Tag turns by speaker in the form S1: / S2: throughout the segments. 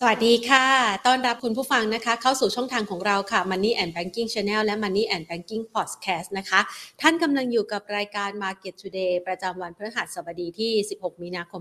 S1: สวัสดีค่ะ ต้อนรับคุณผู้ฟังนะคะ เข้าสู่ช่องทางของเราค่ะ Money and Banking Channel และ Money and Banking Podcast นะคะ ท่านกำลังอยู่กับรายการ Market Today ประจำวันพฤหัสบดีที่ 16 มีนาคม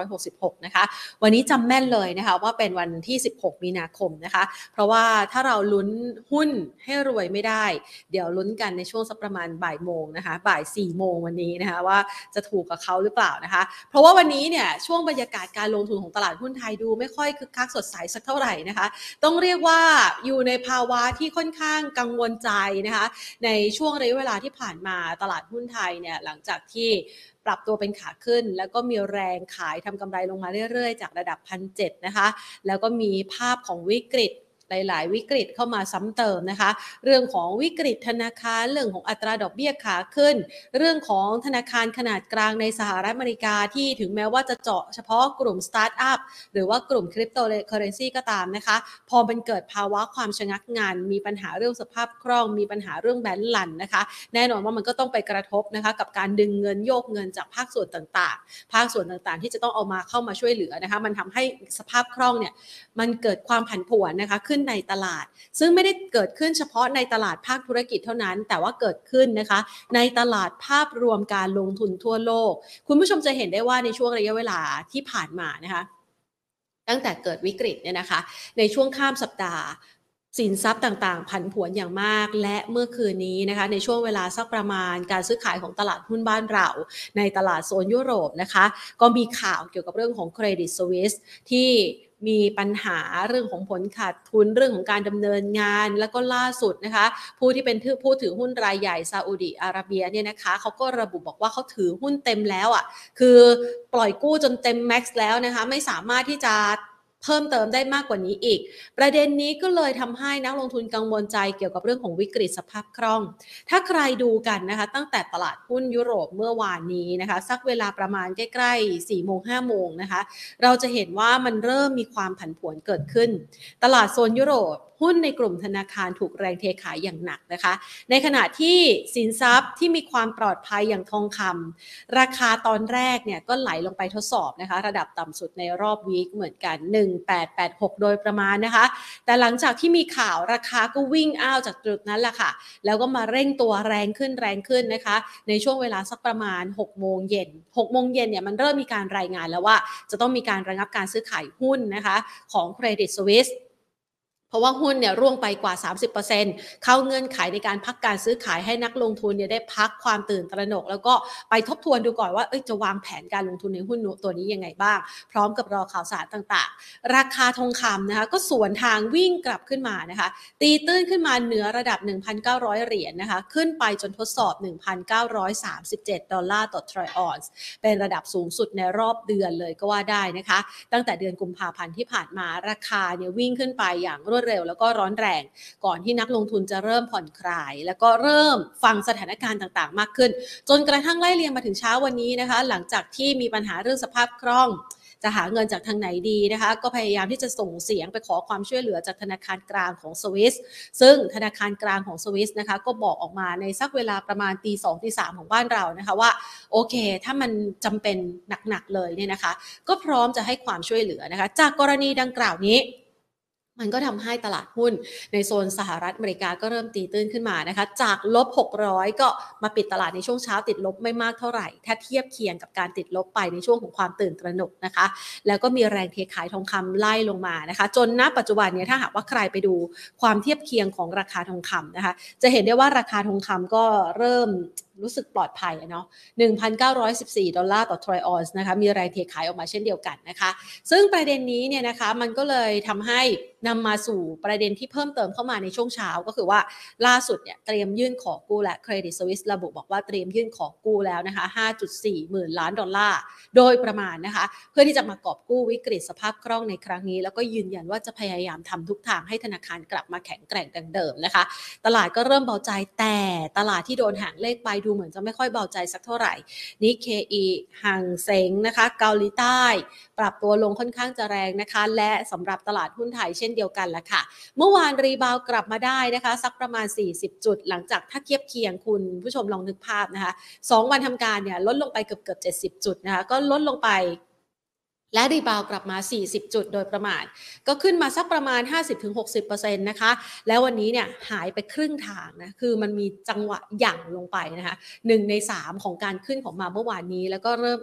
S1: 2566 นะคะ วันนี้จำแม่นเลยนะคะว่าเป็นวันที่ 16 มีนาคมนะคะ เพราะว่าถ้าเราลุ้นหุ้นให้รวยไม่ได้ เดี๋ยวลุ้นกันในช่วงสักประมาณบ่ายโมงนะคะ บ่าย 4 โมงวันนี้นะคะว่าจะถูกกับเขาหรือเปล่านะคะ เพราะว่าวันนี้เนี่ยช่วงบรรยากาศการลงทุนของตลาดหุ้นไทยดูไม่ค่อยคึกคักสดใสสักเท่าไหร่นะคะ ต้องเรียกว่าอยู่ในภาวะที่ค่อนข้างกังวลใจนะคะ ในช่วงระยะเวลาที่ผ่านมาตลาดหุ้นไทยเนี่ยหลังจากที่ปรับตัวเป็นขาขึ้น แล้วก็มีแรงขายทำกำไรลงมาเรื่อยๆ จากระดับพันเนะคะ แล้วก็มีภาพของวิกฤต หลาย ๆ วิกฤตเข้ามาซ้ำเติมนะคะ เรื่องของวิกฤตธนาคารเรื่องของอัตราดอกเบี้ยขาขึ้น เรื่องของธนาคารขนาดกลางในสหรัฐอเมริกาที่ถึงแม้ว่าจะเจาะเฉพาะกลุ่มสตาร์ทอัพหรือว่ากลุ่มคริปโตเคอเรนซีก็ตามนะคะ พอมันเกิดภาวะความชะงักงาน มีปัญหาเรื่องสภาพคล่อง มีปัญหาเรื่อง bank run นะคะ แน่นอนว่ามันก็ต้องไปกระทบนะคะกับการดึงเงินโยกเงินจากภาคส่วนต่างๆ ภาคส่วนต่างๆ ที่จะต้องเอามาเข้ามาช่วยเหลือนะคะ มันทำให้สภาพคล่องเนี่ยมันเกิดความผันผวนนะคะขึ้นในตลาด ซึ่งไม่ได้เกิดขึ้นเฉพาะในตลาดภาคธุรกิจเท่านั้น แต่ว่าเกิดขึ้นนะคะ ในตลาดภาพรวมการลงทุนทั่วโลก คุณผู้ชมจะเห็นได้ว่าในช่วงระยะเวลาที่ผ่านมานะคะ ตั้งแต่เกิดวิกฤตเนี่ยนะคะ ในช่วงข้ามสัปดาห์สินทรัพย์ต่างๆ ผันผวนอย่างมาก และเมื่อคืนนี้นะคะในช่วงเวลาสักประมาณการซื้อขายของตลาดหุ้นบ้านเรา ในตลาดโซนยุโรปนะคะ ก็มีข่าวเกี่ยวกับเรื่องของเครดิตสวิสที่ มีปัญหาเรื่องของผลขาดทุนเรื่องของการดำเนินงาน แล้วก็ล่าสุดนะคะ ผู้ที่เป็นผู้ถือหุ้นรายใหญ่ซาอุดีอาระเบียเนี่ยนะคะเขาก็ระบุบอกว่าเขาถือหุ้นเต็มแล้วอะ่ะคือปล่อยกู้จนเต็มแม็กซ์แล้วนะคะ ไม่สามารถที่จะ เพิ่มเติมได้มากกว่านี้อีก ประเด็นนี้ก็เลยทำให้นักลงทุนกังวลใจเกี่ยวกับเรื่องของวิกฤตสภาพคล่อง ถ้าใครดูกันนะคะตั้งแต่ตลาดหุ้นยุโรปเมื่อวานนี้นะคะสักเวลาประมาณใกล้ๆ4โมง5โมงนะคะ เราจะเห็นว่ามันเริ่มมีความผันผวนเกิดขึ้น ตลาดโซนยุโรปหุ้นในกลุ่มธนาคารถูกแรงเทขายอย่างหนักนะคะ ในขณะที่สินทรัพย์ที่มีความปลอดภัยอย่างทองคำราคาตอนแรกเนี่ยก็ไหลลงไปทดสอบนะคะ ระดับต่ำสุดในรอบวีคเหมือนกัน 1886 โดยประมาณนะคะ แต่หลังจากที่มีข่าวราคาก็วิ่งอ้าวจากจุดนั้นแหละค่ะ แล้วก็มาเร่งตัวแรงขึ้นแรงขึ้นนะคะ ในช่วงเวลาสักประมาณ 6 โมงเย็น6โมงเย็นเนี่ยมันเริ่มมีการรายงานแล้วว่า จะต้องมีการระงับการซื้อขายหุ้นนะคะของเครดิตสวิส ราะว่าหุ้นเนี่ยร่วงไปกว่า 30%เข้าเงื่อนไขในการพักการซื้อขายให้นักลงทุนเนี่ยได้พักความตื่นตระหนก แล้วก็ไปทบทวนดูก่อนว่าจะวางแผนการลงทุนในหุ้นตัวนี้ยังไงบ้าง พร้อมกับรอข่าวสารต่างๆ ราคาทองคำนะคะก็สวนทางวิ่งกลับขึ้นมานะคะ ตีตื้นขึ้นมาเหนือระดับ 1,900 เหรียญนนะคะขึ้นไปจนทดสอบ 1,937 ดอลลาร์ต่อทรอยออนซ์เป็นระดับสูงสุดในรอบเดือนเลยก็ว่าได้นะคะ ตั้งแต่เดือนกุมภาพันธ์ที่ผ่านมาราคาเนี่ยวิ่งขึ้นไปอย่างรวดดเร็ว แล้วก็ร้อนแรง ก่อนที่นักลงทุนจะเริ่มผ่อนคลาย แล้วก็เริ่มฟังสถานการณ์ต่างๆ มากขึ้น จนกระทั่งไล่เรียงมาถึงเช้าวันนี้นะคะ หลังจากที่มีปัญหาเรื่องสภาพคล่องจะหาเงินจากทางไหนดีนะคะ ก็พยายามที่จะส่งเสียงไปขอความช่วยเหลือจากธนาคารกลางของสวิสซึ่งธนาคารกลางของสวิสนะคะก็บอกออกมาในสักเวลาประมาณตีสองตีสามของบ้านเรานะคะว่า โอเค ถ้ามันจำเป็นหนักๆเลยเนี่ยนะคะ ก็พร้อมจะให้ความช่วยเหลือนะคะ จากกรณีดังกล่าวนี้ มันก็ทำให้ตลาดหุ้นในโซนสหรัฐอเมริกาก็เริ่มตีตื้นขึ้นมานะคะ จากลบ 600 ก็มาปิดตลาดในช่วงเช้าติดลบไม่มากเท่าไหร่ ถ้าเทียบเคียงกับการติดลบไปในช่วงของความตื่นตระหนกนะคะ แล้วก็มีแรงเทขายทองคำไล่ลงมานะคะ จนณปัจจุบันเนี่ยถ้าหากว่าใครไปดูความเทียบเคียงของราคาทองคำนะคะ จะเห็นได้ว่าราคาทองคำก็เริ่มรู้สึกปลอดภัยเนาะ1,914 ดอลลาร์ต่อทรอยออนซ์นะคะ มีแรงเทขายออกมาเช่นเดียวกันนะคะ ซึ่งประเด็นนี้เนี่ยนะคะ มันก็เลยทำให้นำมาสู่ประเด็นที่เพิ่มเติมเข้ามาในช่วงเช้าก็คือว่าล่าสุดเนี่ยเตรียมยื่นขอกู้และ Credit Suisse ระบุบอกว่าเตรียมยื่นขอกู้แล้วนะคะ 5.4 หมื่นล้านดอลลาร์ โดยประมาณนะคะ เพื่อที่จะมากอบกู้วิกฤตสภาพคล่องในครั้งนี้ แล้วก็ยืนยันว่าจะพยายามทำทุกทางให้ธนาคารกลับมาแข็งแกร่งดังเดิมนะคะ ตลาดก็เริ่มเบาใจแต่ตลาดที่โดนห่างเลยไปดูเหมือนจะไม่ค่อยเบาใจสักเท่าไหร่นิกเคอิห่างเซ็งนะคะ เกาหลีใต้ ปรับตัวลงค่อนข้างจะแรงนะคะ และสำหรับตลาดหุ้นไทยเช่นเดียวกันละค่ะ เมื่อวาน rebound กลับมาได้นะคะ สักประมาณ 40 จุด หลังจากถ้าเทียบเคียงคุณผู้ชมลองนึกภาพนะคะ2วันทำการเนี่ยลดลงไปเกือบเกือบ70 จุดนะคะก็ลดลงไป และ rebound กลับมา 40 จุดโดยประมาณ ก็ขึ้นมาสักประมาณ 50-60%นะคะ แล้ววันนี้เนี่ยหายไปครึ่งทางนะ คือมันมีจังหวะหยั่งลงไปนะคะหนึ่งใน 3 ของการขึ้นของมาเมื่อวานนี้ แล้วก็เริ่ม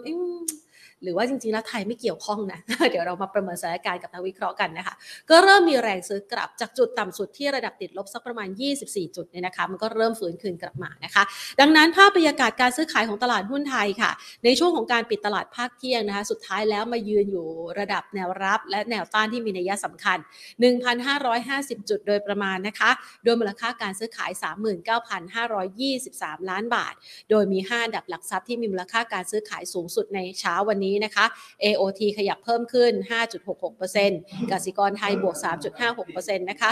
S1: หรือว่าจริงๆแล้วไทยไม่เกี่ยวข้องนะ เดี๋ยวเรามาประเมินสถานการณ์กับนักวิเคราะห์กันนะคะ ก็เริ่มมีแรงซื้อกลับจากจุดต่ำสุดที่ระดับติดลบสักประมาณ 24 จุดเนี่ยนะคะมันก็เริ่มฟื้นคืนกลับมานะคะ ดังนั้นภาพบรรยากาศการซื้อขายของตลาดหุ้นไทยค่ะ ในช่วงของการปิดตลาดภาคเที่ยงนะคะ สุดท้ายแล้วมายืนอยู่ระดับแนวรับ และแนวต้านที่มีนัยสำคัญ 1,550 จุดโดยประมาณนะคะ โดยมูลค่าการซื้อขาย 39,523 ล้านบาท โดยมี 5 ดับหลักทรัพย์ที่มีมูลค่าการซื้อขายสูงสุดในเช้าวันนี้นะคะ AOT ขยับเพิ่มขึ้น 5.66%กสิกรไทยบวก 3.56%นะคะ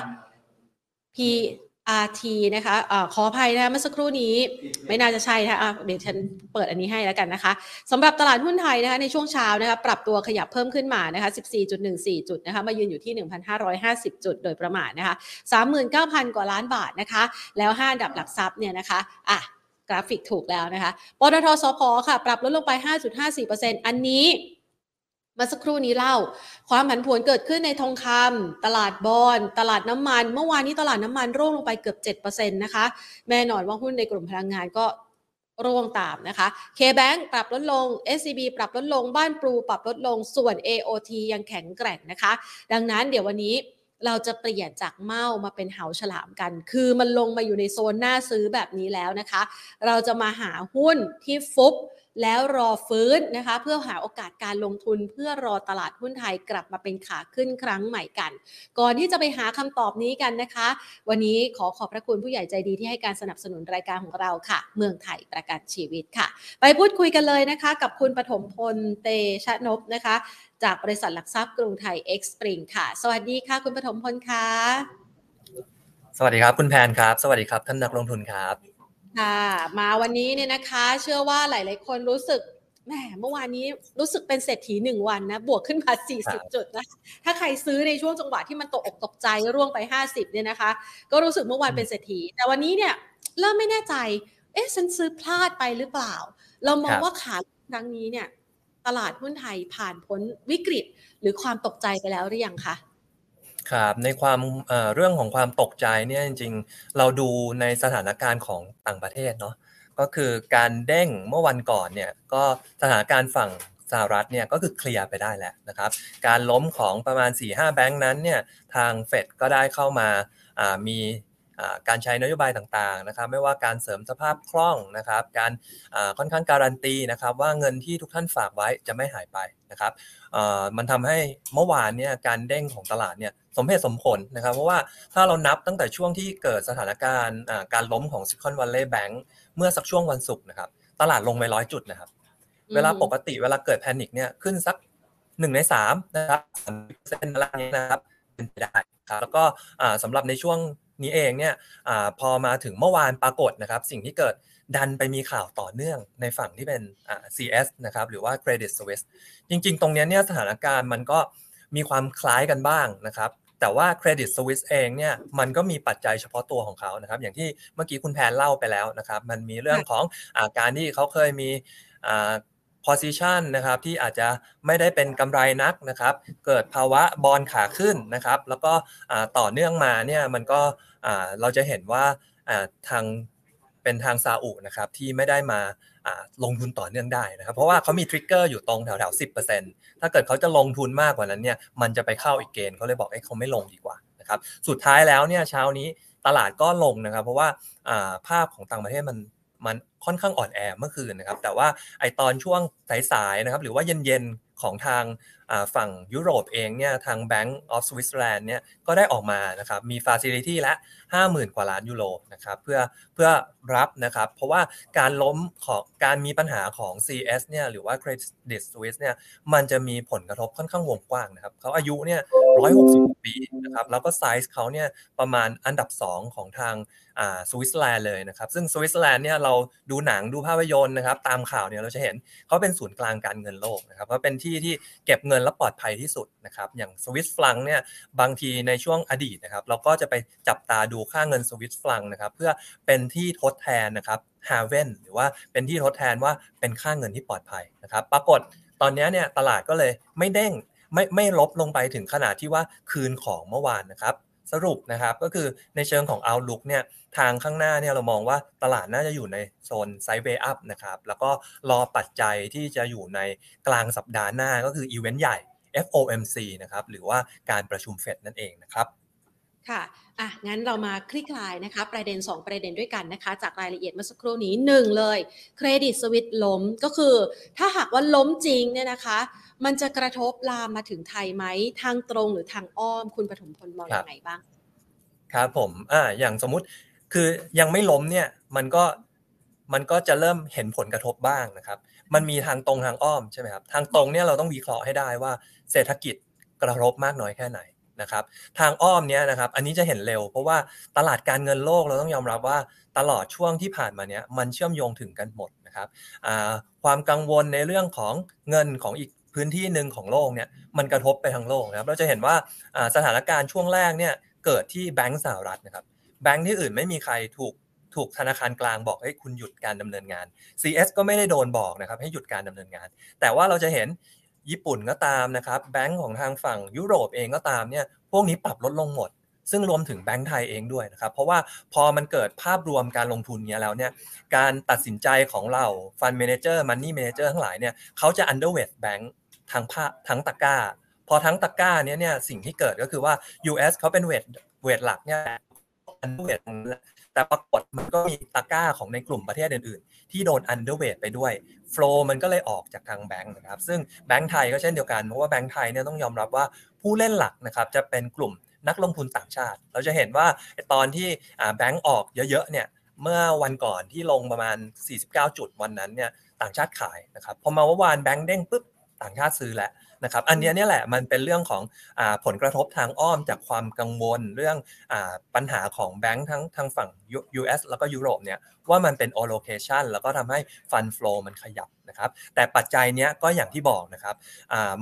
S1: PRT นะคะอะขออภัยนะเมื่อสักครู่นี้ไม่น่าจะใช่นะคะะเดี๋ยวฉันเปิดอันนี้ให้แล้วกันนะคะสำหรับตลาดหุ้นไทยนะคะในช่วงเช้านะคะปรับตัวขยับเพิ่มขึ้นมานะคะ 14.14 จุดนะคะมายืนอยู่ที่ 1,550 จุดโดยประมาณนะคะ 39,000 กว่าล้านบาทนะคะ แล้ว 5 ดับหลักทรัพย์เนี่ยนะคะอะ กราฟิกถูกแล้วนะคะปตทสพค่ะ ปรับลดลงไป 5.54%อันนี้มาสักครู่นี้เล่า ความผันผวนเกิดขึ้นในทองคำตลาดบอลตลาดน้ำมัน เมื่อวานนี้ตลาดน้ำมันร่วงลงไปเกือบ7%นะคะแน่นอนว่าหุ้นในกลุ่มพลังงานก็ร่วงตามนะคะ K-Bank ปรับลดลง SCB ปรับลดลงบ้านปรูปรับลดลงส่วน AOT ยังแข็งแกร่งนะคะ ดังนั้นเดี๋ยววันนี้ เราจะเปลี่ยนจากเมามาเป็นเหาฉลามกัน คือมันลงมาอยู่ในโซนหน้าซื้อแบบนี้แล้วนะคะ เราจะมาหาหุ้นที่ฟุบ แล้วรอฟื้นนะคะ เพื่อหาโอกาสการลงทุน เพื่อรอตลาดหุ้นไทยกลับมาเป็นขาขึ้นครั้งใหม่กัน ก่อนที่จะไปหาคำตอบนี้กันนะคะ วันนี้ขอขอบพระคุณผู้ใหญ่ใจดีที่ให้การสนับสนุนรายการของเราค่ะ เมืองไทยประกันชีวิตค่ะ ไปพูดคุยกันเลยนะคะ กับคุณปฐมพลเตชะนพนะคะ จากบริษัทหลักทรัพย์กรุงไทยเอ็กซ์ปริงค่ะ สวัสดีค่ะ คุณปฐมพลค่ะ
S2: สวัสดีครับ คุณแพนครับ สวัสดีครับท่านนักลงทุนครับ
S1: ค่ะมาวันนี้เนี่ยนะคะ เชื่อว่าหลาย ๆ คนรู้สึกแหมเมื่อวานนี้รู้สึกเป็นเศรษฐีหนึ่งวันนะ บวกขึ้นมา 40 จุดนะถ้าใครซื้อในช่วงจังหวะที่มันตกอกตกใจร่วงไป 50 เนี่ยนะคะ ก็รู้สึกเมื่อวานเป็นเศรษฐี แต่วันนี้เนี่ยเริ่มไม่แน่ใจ เอ๊ะฉันซื้อพลาดไปหรือเปล่า เรามองว่าขาครั้งนี้เนี่ย ตลาดหุ้นไทยผ่านพ้นวิกฤตหรือความตกใจไปแล้วหรือยังคะ
S2: ครับในความเรื่องของความตกใจเนี่ยจริงๆ เราดูในสถานการณ์ของต่างประเทศเนาะก็คือการเด้งเมื่อวันก่อนเนี่ยก็สถานการณ์ฝั่งสหรัฐเนี่ยก็คือเคลียร์ไปได้แล้วนะครับการล้มของประมาณ 4-5 แบงค์นั้นเนี่ยทางเฟดก็ได้เข้ามามีการใช้นโยบายต่างๆนะครับไม่ว่าการเสริมสภาพคล่องนะครับการค่อนข้างการันตีนะครับว่าเงินที่ทุกท่านฝากไว้จะไม่หายไปนะครับ มันทำให้เมื่อวานเนี่ยการเด้งของตลาดเนี่ยสมเหตุสมผลนะครับ เพราะว่าถ้าเรานับตั้งแต่ช่วงที่เกิดสถานการณ์การล้มของ Silicon Valley Bank เมื่อสักช่วงวันศุกร์นะครับ ตลาดลงไปร้อยจุดนะครับ เวลาปกติเวลาเกิดแพนิคเนี่ยขึ้นสักหนึ่งในสามนะครับสามเซนอะไรนี้นะครับเป็นไปได้ครับแล้วก็สำหรับในช่วงนี้เองเนี่ยอพอมาถึงเมื่อวานปรากฏนะครับ สิ่งที่เกิด ดันไปมีข่าวต่อเนื่องในฝั่งที่เป็น CS นะครับหรือว่า Credit Suisse จริงๆ ตรงนี้เนี่ยสถานการณ์มันก็มีความคล้ายกันบ้างนะครับแต่ว่า Credit Suisse เองเนี่ยมันก็มีปัจจัยเฉพาะตัวของเขานะครับอย่างที่เมื่อกี้คุณแพนเล่าไปแล้วนะครับมันมีเรื่องของอาการที่เขาเคยมี position นะครับที่อาจจะไม่ได้เป็นกำไรนักนะครับเกิดภาวะบอลขาขึ้นนะครับแล้วก็ต่อเนื่องมาเนี่ยมันก็เราจะเห็นว่าทาง เป็นทางซาอุนะครับที่ไม่ได้มาลงทุนต่อเนื่องได้นะครับ เพราะว่าเขามีทริกเกอร์อยู่ตรงแถวแถวสิถ้าเกิดเขาจะลงทุนมากกว่านั้นเนี่ยมันจะไปเข้าอีกเกณฑ์เขาเลยบอกให้เขาไม่ลงดีกว่านะครับสุดท้ายแล้วเนี่ยเช้านี้ตลาดก็ลงนะครับ เพราะว่าภาพของต่างประเทศมันมันค่อนข้างอ่อนแอเมื่อคืนนะครับ แต่ว่าไอตอนช่วงสายๆนะครับ หรือว่าเย็นๆของทาง ฝั่งยุโรปเองเนี่ยทาง Bank of Switzerland เนี่ยก็ได้ออกมานะครับมี Facility และ 50,000 กว่าล้านยูโรนะครับเพื่อเพื่อรับนะครับเพราะว่าการล้มของการมีปัญหาของ CS เนี่ยหรือว่า Credit Suisse เนี่ยมันจะมีผลกระทบค่อนข้างวงกว้างนะครับเขาอายุเนี่ย160 ปีนะครับแล้วก็ไซส์เขาเนี่ยประมาณอันดับ 2 ของทางสวิตเซอร์แลนด์เลยนะครับซึ่งสวิตเซอร์แลนด์เนี่ยเราดูหนังดูภาพยนตร์นะครับตามข่าวเนี่ยเราจะเห็นเขาเป็นศูนย์กลางการเงินโลกนะครับเขาเป็นที่ที่เก็บเงินและปลอดภัยที่สุดนะครับอย่างสวิสฟรังก์เนี่ยบางทีในช่วงอดีตนะครับเราก็จะไปจับตาดูค่าเงินสวิสฟรังก์นะครับเพื่อเป็นที่ทดแทนนะครับ haven หรือว่าเป็นที่ทดแทนว่าเป็นค่าเงินที่ปลอดภัยนะครับปรากฏตอนนี้เนี่ยตลาดก็เลยไม่เด้งไม่ไม่ลบลงไปถึงขนาดที่ว่าคืนของเมื่อวานนะครับ สรุปนะครับก็คือในเชิงของ outlook เนี่ยทางข้างหน้าเนี่ยเรามองว่าตลาดน่าจะอยู่ในโซน sideway up นะครับแล้วก็รอปัจจัยที่จะอยู่ในกลางสัปดาห์หน้าก็คืออีเวนต์ใหญ่ FOMC นะครับหรือว่าการประชุมเฟดนั่นเองนะครับ
S1: ค่ะอะ งั้นเรามาคลี่คลายนะคะ ประเด็น 2 ประเด็นด้วยกันนะคะ จากรายละเอียดเมื่อสักครู่นี้ 1 เลย เครดิตสวิตล้มก็คือ ถ้าหากว่าล้มจริงเนี่ยนะคะ มันจะกระทบลามมาถึงไทยไหมทางตรงหรือทางอ้อมคุณปฐมพลมองยังไงบ้าง
S2: ครับผมอ่าอย่างสมมุติคือยังไม่ล้มเนี่ยมันก็มันก็จะเริ่มเห็นผลกระทบบ้างนะครับ มันมีทางตรงทางอ้อมใช่ไหมครับ ทางตรงเนี่ยเราต้องวิเคราะห์ให้ได้ว่าเศรษฐกิจกระทบมากน้อยแค่ไหน นะครับทางอ้อมเนี่ยนะครับอันนี้จะเห็นเร็ว เพราะว่าตลาดการเงินโลกเราต้องยอมรับว่าตลอดช่วงที่ผ่านมาเนี้ยมันเชื่อมโยงถึงกันหมดนะครับความกังวลในเรื่องของเงินของอีกพื้นที่หนึ่งของโลกเนี่ยมันกระทบไปทั้งโลกนะครับเราจะเห็นว่าสถานการณ์ช่วงแรกเนี่ยเกิดที่แบงก์สหรัฐนะครับแบงก์ที่อื่นไม่มีใครถูกถูกธนาคารกลางบอกให้คุณหยุดการดำเนินงาน CS ก็ไม่ได้โดนบอกนะครับให้หยุดการดำเนินงาน แต่ว่าเราจะเห็น ญี่ปุ่นก็ตามนะครับแบงก์ของทางฝั่งยุโรปเองก็ตามเนี่ยพวกนี้ปรับลดลงหมด ซึ่งรวมถึงแบงก์ไทยเองด้วยนะครับ เพราะว่าพอมันเกิดภาพรวมการลงทุนเนี้ยแล้วเนี่ยการตัดสินใจของเรา fund manager money manager ทั้งหลายเนี่ยเขาจะ underweight แบงก์ทั้งภาทั้ง sector พอทั้งตะก้าเนี้ยเนี่ยสิ่งที่เกิดก็คือว่า US เขาเป็น weight weight หลักเนี่ย underweight แต่ปรากฏมันก็มีตะก้าของในกลุ่มประเทศอื่น ๆ ที่โดน underweight ไปด้วยโฟล์มันก็เลยออกจากทางแบงค์นะครับ ซึ่งแบงค์ไทยก็เช่นเดียวกันเพราะว่าแบงค์ไทยเนี่ยต้องยอมรับว่าผู้เล่นหลักนะครับจะเป็นกลุ่มนักลงทุนต่างชาติ เราจะเห็นว่าตอนที่แบงค์ออกเยอะ ๆ เนี่ยเมื่อวันก่อนที่ลงประมาณ 49 จุดวันนั้นเนี่ยต่างชาติขายนะครับพอมาว่าวานแบงค์เด้งปุ๊บต่างชาติซื้อแหละ นะครับอันนี้เนี่ยแหละมันเป็นเรื่องของอผลกระทบทางอ้อมจากความกังวลเรื่องอปัญหาของแบงค์ทั้งทางฝั่ง US แล้วก็ยุโรปเนี่ยว่ามันเป็น allocation แล้วก็ทำให้ fund flow มันขยับนะครับแต่ปัจจัยเนี้ยก็อย่างที่บอกนะครับ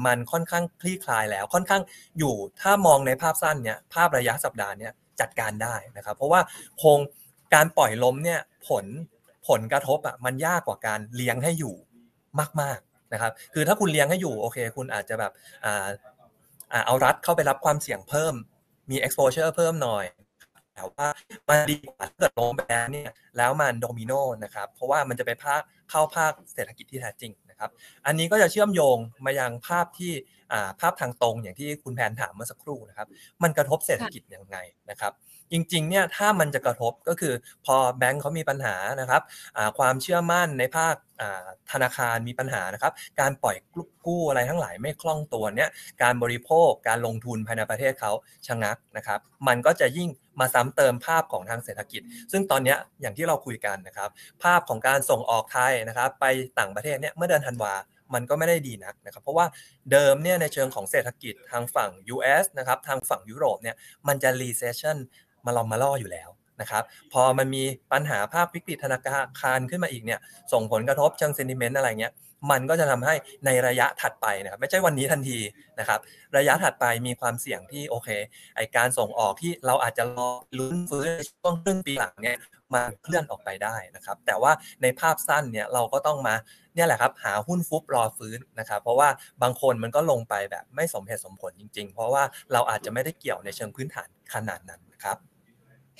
S2: มันค่อนข้างคลี่คลายแล้วค่อนข้างอยู่ถ้ามองในภาพสั้นเนี้ยภาพระยะสัปดาห์เนี้ยจัดการได้นะครับ เพราะว่าคงการปล่อยล้มเนี่ยผลผลกระทบอะมันยากกว่าการเลี้ยงให้อยู่มากๆ นะครับ คือถ้าคุณเลี้ยงให้อยู่โอเค คุณอาจจะแบบอ่าเอารัดเข้าไปรับความเสี่ยงเพิ่ม มี exposure เพิ่มหน่อยแต่ว่ามันดีกว่าถ้าเกิดล้มไปแล้วเนี่ยแล้วมันโดมิโนนะครับ เพราะว่ามันจะไปภาคเข้าภาคเศรษฐกิจที่แท้จริงนะครับ อันนี้ก็จะเชื่อมโยงมายังภาพที่ภาพทางตรงอย่างที่คุณแพนถามเมื่อสักครู่นะครับ มันกระทบเศรษฐกิจยังไงนะครับ จริงๆเนี่ยถ้ามันจะกระทบก็คือพอแบงก์เขามีปัญหานะครับความเชื่อมั่นในภาคธนาคารมีปัญหานะครับ การปล่อยกู้อะไรทั้งหลายไม่คล่องตัวเนี่ยการบริโภคการลงทุนภายในประเทศเขาชะงักนะครับ มันก็จะยิ่งมาซ้ำเติมภาพของทางเศรษฐกิจ ซึ่งตอนนี้อย่างที่เราคุยกันนะครับ ภาพของการส่งออกไทยนะครับ ไปต่างประเทศเนี่ยเมื่อเดือนธันวามันก็ไม่ได้ดีนักนะครับ เพราะว่าเดิมเนี่ยในเชิงของเศรษฐกิจทางฝั่ง US นะครับทางฝั่งยุโรปเนี่ยมันจะ recession มาลอมมาล่ออยู่แล้วนะครับพอมันมีปัญหาภาพวิกฤตธนาคารขึ้นมาอีกเนี่ยส่งผลกระทบเชิงเซนิเมนต์อะไรเงี้ยมันก็จะทำให้ในระยะถัดไปนะครับไม่ใช่วันนี้ทันทีนะครับระยะถัดไปมีความเสี่ยงที่โอเคไอการส่งออกที่เราอาจจะรอลุ้นฟื้นในช่วงครึ่งปีหลังเนี่ยมาเคลื่อนออกไปได้นะครับ แต่ว่าในภาพสั้นเนี่ยเราก็ต้องมาเนี่ยแหละครับหาหุ้นฟุบรอฟื้นนะครับ เพราะว่าบางคนมันก็ลงไปแบบไม่สมเหตุสมผลจริง ๆ เพราะว่าเราอาจจะไม่ได้เกี่ยวในเชิงพื้นฐานขนาดนั้นนะครับ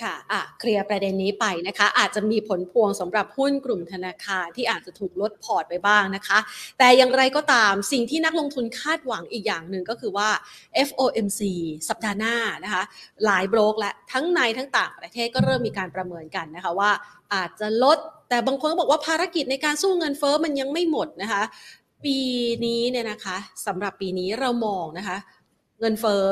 S1: ค่ะอะเคลียร์ประเด็นนี้ไปนะคะ อาจจะมีผลพวงสำหรับหุ้นกลุ่มธนาคารที่อาจจะถูกลดพอร์ตไปบ้างนะคะ แต่อย่างไรก็ตามสิ่งที่นักลงทุนคาดหวังอีกอย่างหนึ่งก็คือว่า FOMC สัปดาห์หน้านะคะ หลายโบรกและทั้งในทั้งต่างประเทศก็เริ่มมีการประเมินกันนะคะว่า อาจจะลด แต่บางคนก็บอกว่าภารกิจในการสู้เงินเฟอ้อมันยังไม่หมดนะคะ ปีนี้เนี่ยนะคะสำหรับปีนี้เรามองนะคะ เงินเฟ้อ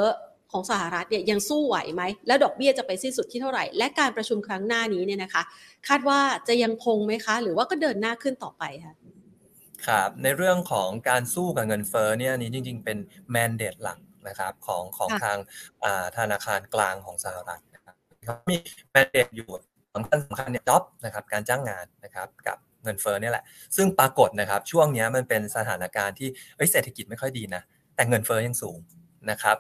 S1: ของสหรัฐเนี่ยยังสู้ไหวไหม แล้วดอกเบี้ยจะไปสิ้นสุดที่เท่าไหร่ และการประชุมครั้งหน้านี้เนี่ยนะคะ คาดว่าจะยังคงไหมคะ หรือว่าก็เดินหน้าขึ้นต่อไปคะ
S2: ครับในเรื่องของการสู้กับเงินเฟ้อเนี่ยนี้จริง ๆ เป็นแมนเดตหลักนะครับของของทางธนาคารกลางของสหรัฐนะครับมีแมนเดตอยู่สำคัญสำคัญเนี่ยจ็อบนะครับการจ้างงานนะครับกับเงินเฟ้อนี่แหละ ซึ่งปรากฏนะครับช่วงนี้มันเป็นสถานการณ์ที่เศรษฐกิจไม่ค่อยดีนะแต่เงินเฟ้อยังสูง นะครับ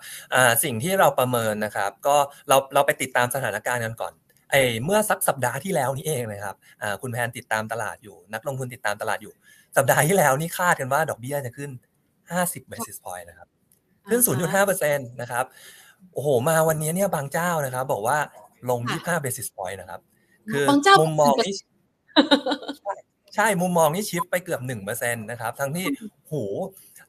S2: สิ่งที่เราประเมินนะครับ ก็เราเราไปติดตามสถานการณ์กันก่อนไอ้เมื่อสักสัปดาห์ที่แล้วนี่เองนะครับคุณแพนติดตามตลาดอยู่ นักลงทุนติดตามตลาดอยู่ สัปดาห์ที่แล้วนี่คาดกันว่าดอกเบี้ยจะขึ้น 50 basis point นะครับขึ้น 0.5%นะครับโอ้โหมาวันนี้เนี่ยบางเจ้านะครับ บอกว่าลง 25 basis point นะครับ คือมุมมองนี้ใช่มุมมองนี้ shift ไปเกือบ1%นะครับทั้งที่หู้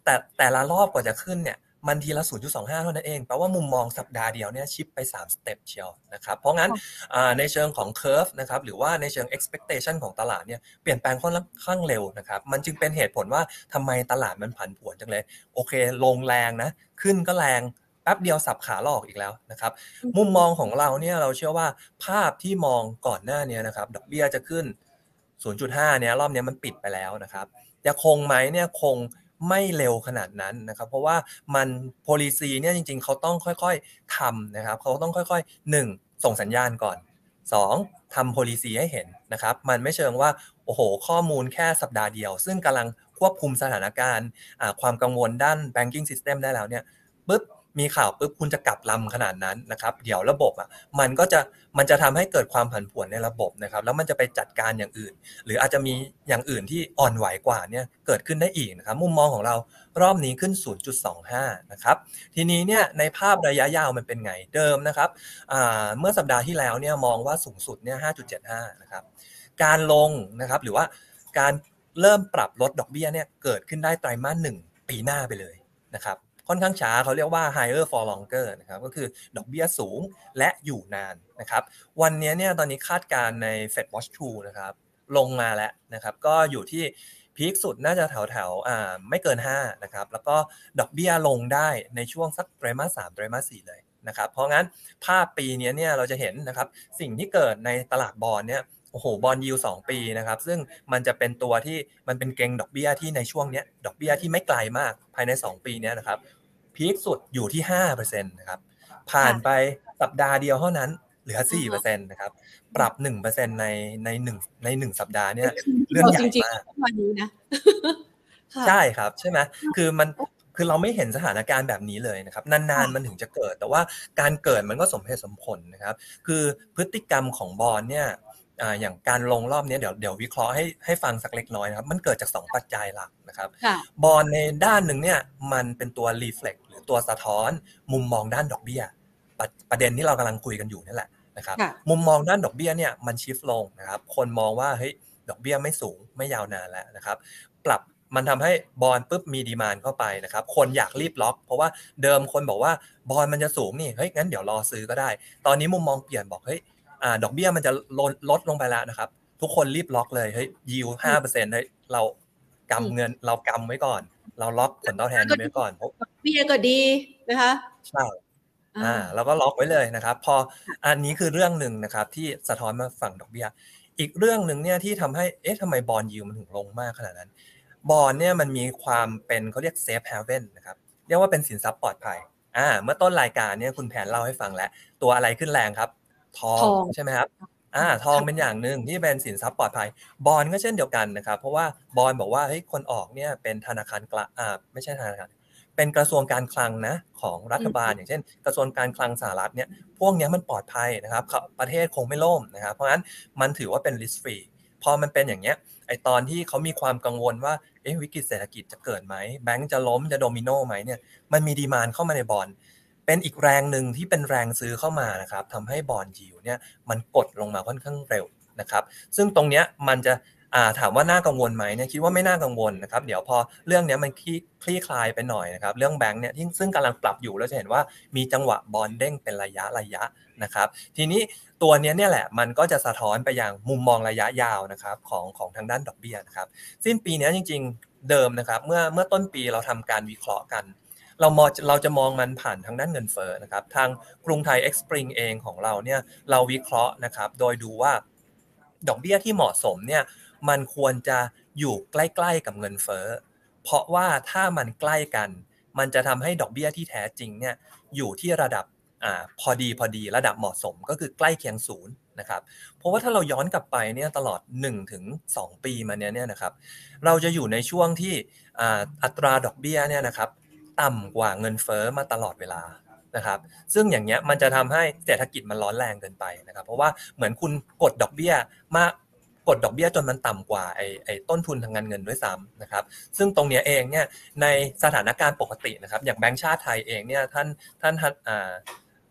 S2: แต่แต่ละรอบกว่าจะขึ้นเนี่ย มันทีละ 0.25 เท่านั้นเอง แปลว่ามุมมองสัปดาห์เดียวเนี่ย shift ไป 3 step เชียวนะครับ เพราะงั้นในเชิงของ curve นะครับ หรือว่าในเชิง expectation ของตลาดเนี่ยเปลี่ยนแปลงค่อนข้างเร็วนะครับ มันจึงเป็นเหตุผลว่าทำไมตลาดมันผันผวนจังเลย โอเค ลงแรงนะ ขึ้นก็แรงแป๊บเดียวสับขาหลอกอีกแล้วนะครับ มุมมองของเราเนี่ยเราเชื่อว่าภาพที่มองก่อนหน้านี้นะครับ ดอกเบี้ยจะขึ้น 0.5 เนี่ยรอบนี้มันปิดไปแล้วนะครับ จะคงไหมเนี่ยคง ไม่เร็วขนาดนั้นนะครับ เพราะว่ามันโพลิซีเนี่ยจริง ๆ เขาต้องค่อยๆทำนะครับเขาต้องค่อยๆ 1. ส่งสัญญาณก่อน 2. ทำโพลิซีให้เห็นนะครับ มันไม่เชิงว่าโอ้โห ข้อมูลแค่สัปดาห์เดียว ซึ่งกำลังควบคุมสถานการณ์ความกังวลด้าน banking system ได้แล้วเนี่ยปุ๊บ มีข่าวปุ๊บคุณจะกลับลำขนาดนั้นนะครับ เดี๋ยวระบบอะมันก็จะมันจะทำให้เกิดความผันผวนในระบบนะครับ แล้วมันจะไปจัดการอย่างอื่น หรืออาจจะมีอย่างอื่นที่อ่อนไหวกว่าเนี่ยเกิดขึ้นได้อีกนะครับ มุมมองของเรารอบนี้ขึ้น 0.25 นะครับ ทีนี้เนี่ยในภาพระยะยาวมันเป็นไงเดิมนะครับเมื่อสัปดาห์ที่แล้วเนี่ยมองว่าสูงสุดเนี่ย 5.75 นะครับ การลงนะครับหรือว่าการเริ่มปรับลดดอกเบี้ยเนี่ยเกิดขึ้นได้ไตรมาสหนึ่งปีหน้าไปเลยนะครับ ค่อนข้างช้าเขาเรียกว่า higher for longer นะครับก็คือดอกเบี้ยสูงและอยู่นานนะครับวันนี้เนี่ยตอนนี้คาดการใน Fed Watch 2นะครับลงมาแล้วนะครับก็อยู่ที่พีคสุดน่าจะแถวแถวอ่าไม่เกิน5นะครับแล้วก็ดอกเบี้ยลงได้ในช่วงสักไตรมาสสามไตรมาสสี่เลยนะครับเพราะงั้นภาพปีนี้เนี่ยเราจะเห็นนะครับสิ่งที่เกิดในตลาดบอลเนี่ยโอ้โหบอลยิวสองปีนะครับซึ่งมันจะเป็นตัวที่มันเป็นเกงดอกเบี้ยที่ในช่วงนี้ดอกเบี้ยที่ไม่ไกลมากภายใน 2 ปีนี้นะครับ พีคสุดอยู่ที่ห้าเปอร์เซ็นต์นะครับ ผ่านไปสัปดาห์เดียวเท่านั้น เหลือสี่เปอร์เซ็นต์นะครับ ปรับหนึ่งเปอร์เซ็นต์ในในหนึ่งในหนึ่งสัปดาห์เนี่ยเรื่องใหญ่มาก
S1: วันนี้นะ
S2: ใช่ครับใช่ไหมคือมันคือเราไม่เห็นสถานการณ์แบบนี้เลยนะครับ นานๆมันถึงจะเกิด แต่ว่าการเกิดมันก็สมเหตุสมผลนะครับ คือพฤติกรรมของบอลเนี่ย อย่างการลงรอบนี้เดี๋ยวเดี๋ยววิเคราะห์ให้ให้ฟังสักเล็กน้อยนะครับ มันเกิดจาก 2 ปัจจัยหลักนะครับบอลในด้านหนึ่งเนี่ยมันเป็นตัว reflect หรือตัวสะท้อน มุมมองด้านดอกเบี้ยประเด็นที่เรากำลังคุยกันอยู่นี่แหละนะครับมุมมองด้านดอกเบี้ยเนี่ยมัน shift ลงนะครับ คนมองว่าเฮ้ยดอกเบี้ยไม่สูงไม่ยาวนานแล้วนะครับ ปรับมันทำให้ bond ปุ๊บมี demand เข้าไปนะครับ คนอยากรีบล็อก เพราะว่าเดิมคนบอกว่าบอลมันจะสูงนี่เฮ้ยงั้นเดี๋ยวรอซื้อก็ได้ ตอนนี้มุมมองเปลี่ยนบอกเฮ้ยอ่า ดอกเบี้ยมันจะลดลดลงไปแล้วนะครับ ทุกคนรีบล็อกเลยเฮ้ยยิวห้าเปอร์เซ็นต์เฮ้ยเรากำเงินเรากำไว้ก่อน เราล็อกผลตอบแทนไว้ก่อนเพราะ
S1: เบี้ยก็ดีนะคะ
S2: ใช่อ่าเราก็ล็อกไว้เลยนะครับ พออันนี้คือเรื่องหนึ่งนะครับ ที่สะท้อนมาฝั่งดอกเบี้ยอีกเรื่องหนึ่งเนี่ยที่ทำให้เอ๊ะทำไมบอลยิวมันถึงลงมากขนาดนั้นบอลเนี่ยมันมีความเป็นเขาเรียกเซฟเฮเว่นนะครับเรียกว่าเป็นสินทรัพย์ปลอดภัยอ่าเมื่อต้นรายการเนี่ยคุณแผนเล่าให้ฟังแล้ว ตัวอะไรขึ้นแรงครับ ทองใช่ไหมครับอ่าทองเป็นอย่างหนึ่งที่เป็นสินทรัพย์ปลอดภัย บอลก็เช่นเดียวกันนะครับ เพราะว่าบอลบอกว่าเฮ้ยคนออกเนี่ยเป็นธนาคารกลางอ่าไม่ใช่ธนาคารเป็นกระทรวงการคลังนะของรัฐบาล อย่างเช่น กระทรวงการคลังสหรัฐเนี่ยพวกนี้มันปลอดภัยนะครับ ประเทศคงไม่ล่มนะครับ เพราะฉะนั้นมันถือว่าเป็น risk free พอมันเป็นอย่างเงี้ยไอตอนที่เขามีความกังวลว่าเอ๊ะวิกฤตเศรษฐกิจจะเกิดไหมแบงก์จะล้มจะโดมิโนไหมเนี่ยมันมีดีมานเข้ามาในบอล เป็นอีกแรงหนึ่งที่เป็นแรงซื้อเข้ามานะครับทำให้บอลยิวเนี่ยมันกดลงมาค่อนข้างเร็วนะครับ ซึ่งตรงเนี้ยมันจะถามว่าน่ากังวลไหมเนี่ยคิดว่าไม่น่ากังวลนะครับเดี๋ยวพอเรื่องนี้มันคลี่คลี่คลายไปหน่อยนะครับเรื่องแบงค์เนี่ยที่ซึ่งกำลังปรับอยู่แล้วจะเห็นว่ามีจังหวะบอลเด้งเป็นระยะระยะนะครับทีนี้ตัวนี้เนี่ยแหละมันก็จะสะท้อนไปยังมุมมองระยะยาวนะครับของของทางด้านดอกเบี้ยนะครับสิ้นปีนี้จริง ๆ เดิมนะครับเมื่อเมื่อต้นปีเราทำการวิเคราะห์กัน เรามองเราจะมองมันผ่านทางด้านเงินเฟ้อนะครับ ทางกรุงไทยเอ็กซ์ปริงเองของเราเนี่ยเราวิเคราะห์นะครับ โดยดูว่าดอกเบี้ยที่เหมาะสมเนี่ยมันควรจะอยู่ใกล้ๆกับเงินเฟ้อ เพราะว่าถ้ามันใกล้กัน มันจะทำให้ดอกเบี้ยที่แท้จริงเนี่ยอยู่ที่ระดับอ่าพอดีพอดีระดับเหมาะสมก็คือใกล้เคียงศูนย์นะครับ เพราะว่าถ้าเราย้อนกลับไปเนี่ยตลอด1ถึง2ปีมาเนี้ยเนี่ยนะครับ เราจะอยู่ในช่วงที่อัตราดอกเบี้ยเนี่ยนะครับ ต่ำกว่าเงินเฟอ้อมาตลอดเวลานะครับซึ่งอย่างเงี้ยมันจะทำให้เศรษฐกิจมันร้อนแรงเกินไปนะครับ เพราะว่าเหมือนคุณกดดอกเบี้ยมากกดดอกเบี้ยจนมันต่ำกว่าไอ้ไอ้ต้นทุนทางการเงินด้วยซ้ำนะครับ ซึ่งตรงนี้เองเนี่ยในสถานการณ์ปกตินะครับ อย่างแบงก์ชาติไทยเองเนี่ยท่านท่านอ่า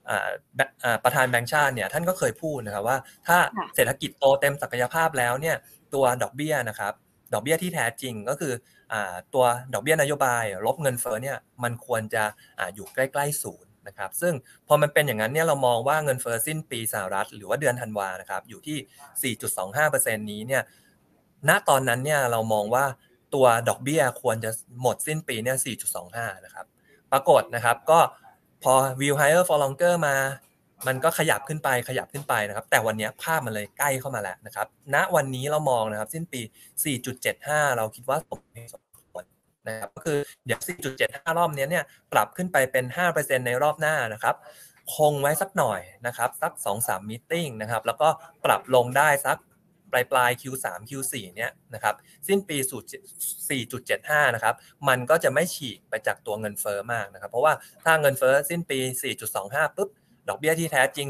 S2: อ่าประธานแบงก์ชาติเนี่ยท่านก็เคยพูดนะครับว่าถ้าเศรษฐกิจโตเต็มศักยภาพแล้วเนี่ยตัวดอกเบี้ยนะครับ ดอกเบี้ยที่แท้จริงก็คือ ตัวดอกเบี้ยนโยบายลบเงินเฟ้อเนี่ยมันควรจะอยู่ใกล้ๆศูนย์นะครับซึ่งพอมันเป็นอย่างนั้นเนี่ยเรามองว่าเงินเฟ้อสิ้นปีสหรัฐ หรือว่าเดือนธันวานะครับอยู่ที่ 4.25%นี้เนี่ยณตอนนั้นเนี่ยเรามองว่าตัวดอกเบี้ยควรจะหมดสิ้นปีเนี่ย 4.25 นะครับปรากฏนะครับก็พอ view higher for longer มา มันก็ขยับขึ้นไปขยับขึ้นไปนะครับ แต่วันนี้ภาพมันเลยใกล้เข้ามาแล้วนะครับณวันนี้เรามองนะครับ สิ้นปี 4.75 เราคิดว่าสมเหตุสมผลนะครับก็คือเดี๋ยว 4.75 รอบนี้เนี่ยปรับขึ้นไปเป็น 5%ในรอบหน้านะครับคงไว้สักหน่อยนะครับสัก 2-3มิ팅นะครับแล้วก็ปรับลงได้สักปลายปลาย Q3 Q4 เนี่ยนะครับสิ้นปีสู่4.75 นะครับมันก็จะไม่ฉีกไปจากตัวเงินเฟอ้อมากนะครับเพราะว่าถ้าเงินเฟอ้อสิ้นปี 4.25 ปุ๊บ ดอกเบี้ยที่แท้จริง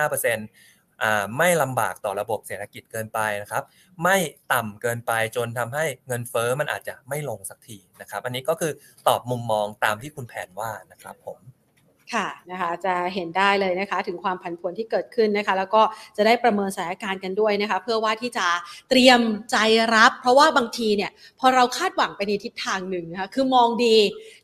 S2: 0.5%ไม่ลำบากต่อระบบเศรษฐกิจเกินไปนะครับ ไม่ต่ำเกินไปจนทำให้เงินเฟอ้อมันอาจจะไม่ลงสักทีนะครับ อันนี้ก็คือตอบมุมมองตามที่คุณแผนว่านะครับผม
S1: ค่ะนะคะจะเห็นได้เลยนะคะถึงความผันผวนที่เกิดขึ้นนะคะ แล้วก็จะได้ประเมินสถานการณ์กันด้วยนะคะ เพื่อว่าที่จะเตรียมใจรับ เพราะว่าบางทีเนี่ยพอเราคาดหวังไปในทิศทางหนึ่งนะคะคือมองดี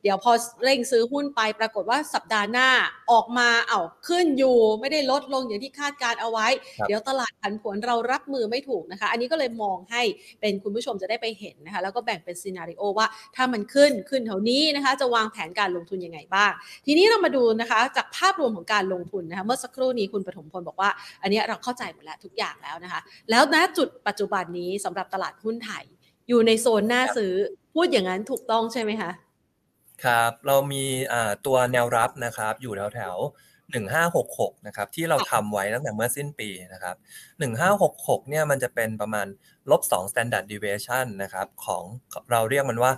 S1: เดี๋ยวพอเร่งซื้อหุ้นไปปรากฏว่าสัปดาห์หน้าออกมาเอา้าขึ้นอยู่ ไม่ได้ลดลงอย่างที่คาดการเอาไว้ เดี๋ยวตลาดผันผวนเรารับมือไม่ถูกนะคะ อันนี้ก็เลยมองให้เป็นคุณผู้ชมจะได้ไปเห็นนะคะแล้วก็แบ่งเป็นซีนารีโอว่าถ้ามันขึ้นขึ้นเท่านี้นะคะ จะวางแผนการลงทุนยังไงบ้าง ทีนี้เรามาดูนะคะจากภาพรวมของการลงทุนนะคะเมื่อสักครู่นี้คุณปฐมพลบอกว่า อันนี้เราเข้าใจหมดแล้วทุกอย่างแล้วนะคะ แล้วณจุดปัจจุบันนี้สำหรับตลาดหุ้นไทย อยู่ในโซนหน้าซื้อพูดอย่างนั้นถูกต้องใช่ไหมคะ
S2: ครับเรามีตัวแนวรับนะครับอยู่แถวแถวหนึ่งห้าหกหกนะครับที่เราทำไว้ตั้งแต่เมื่อสิ้นปีนะครับหนึ่งห้าหกหกเนี่ยมันจะเป็นประมาณลบสอง standard deviation นะครับของเราเรียกมันว่า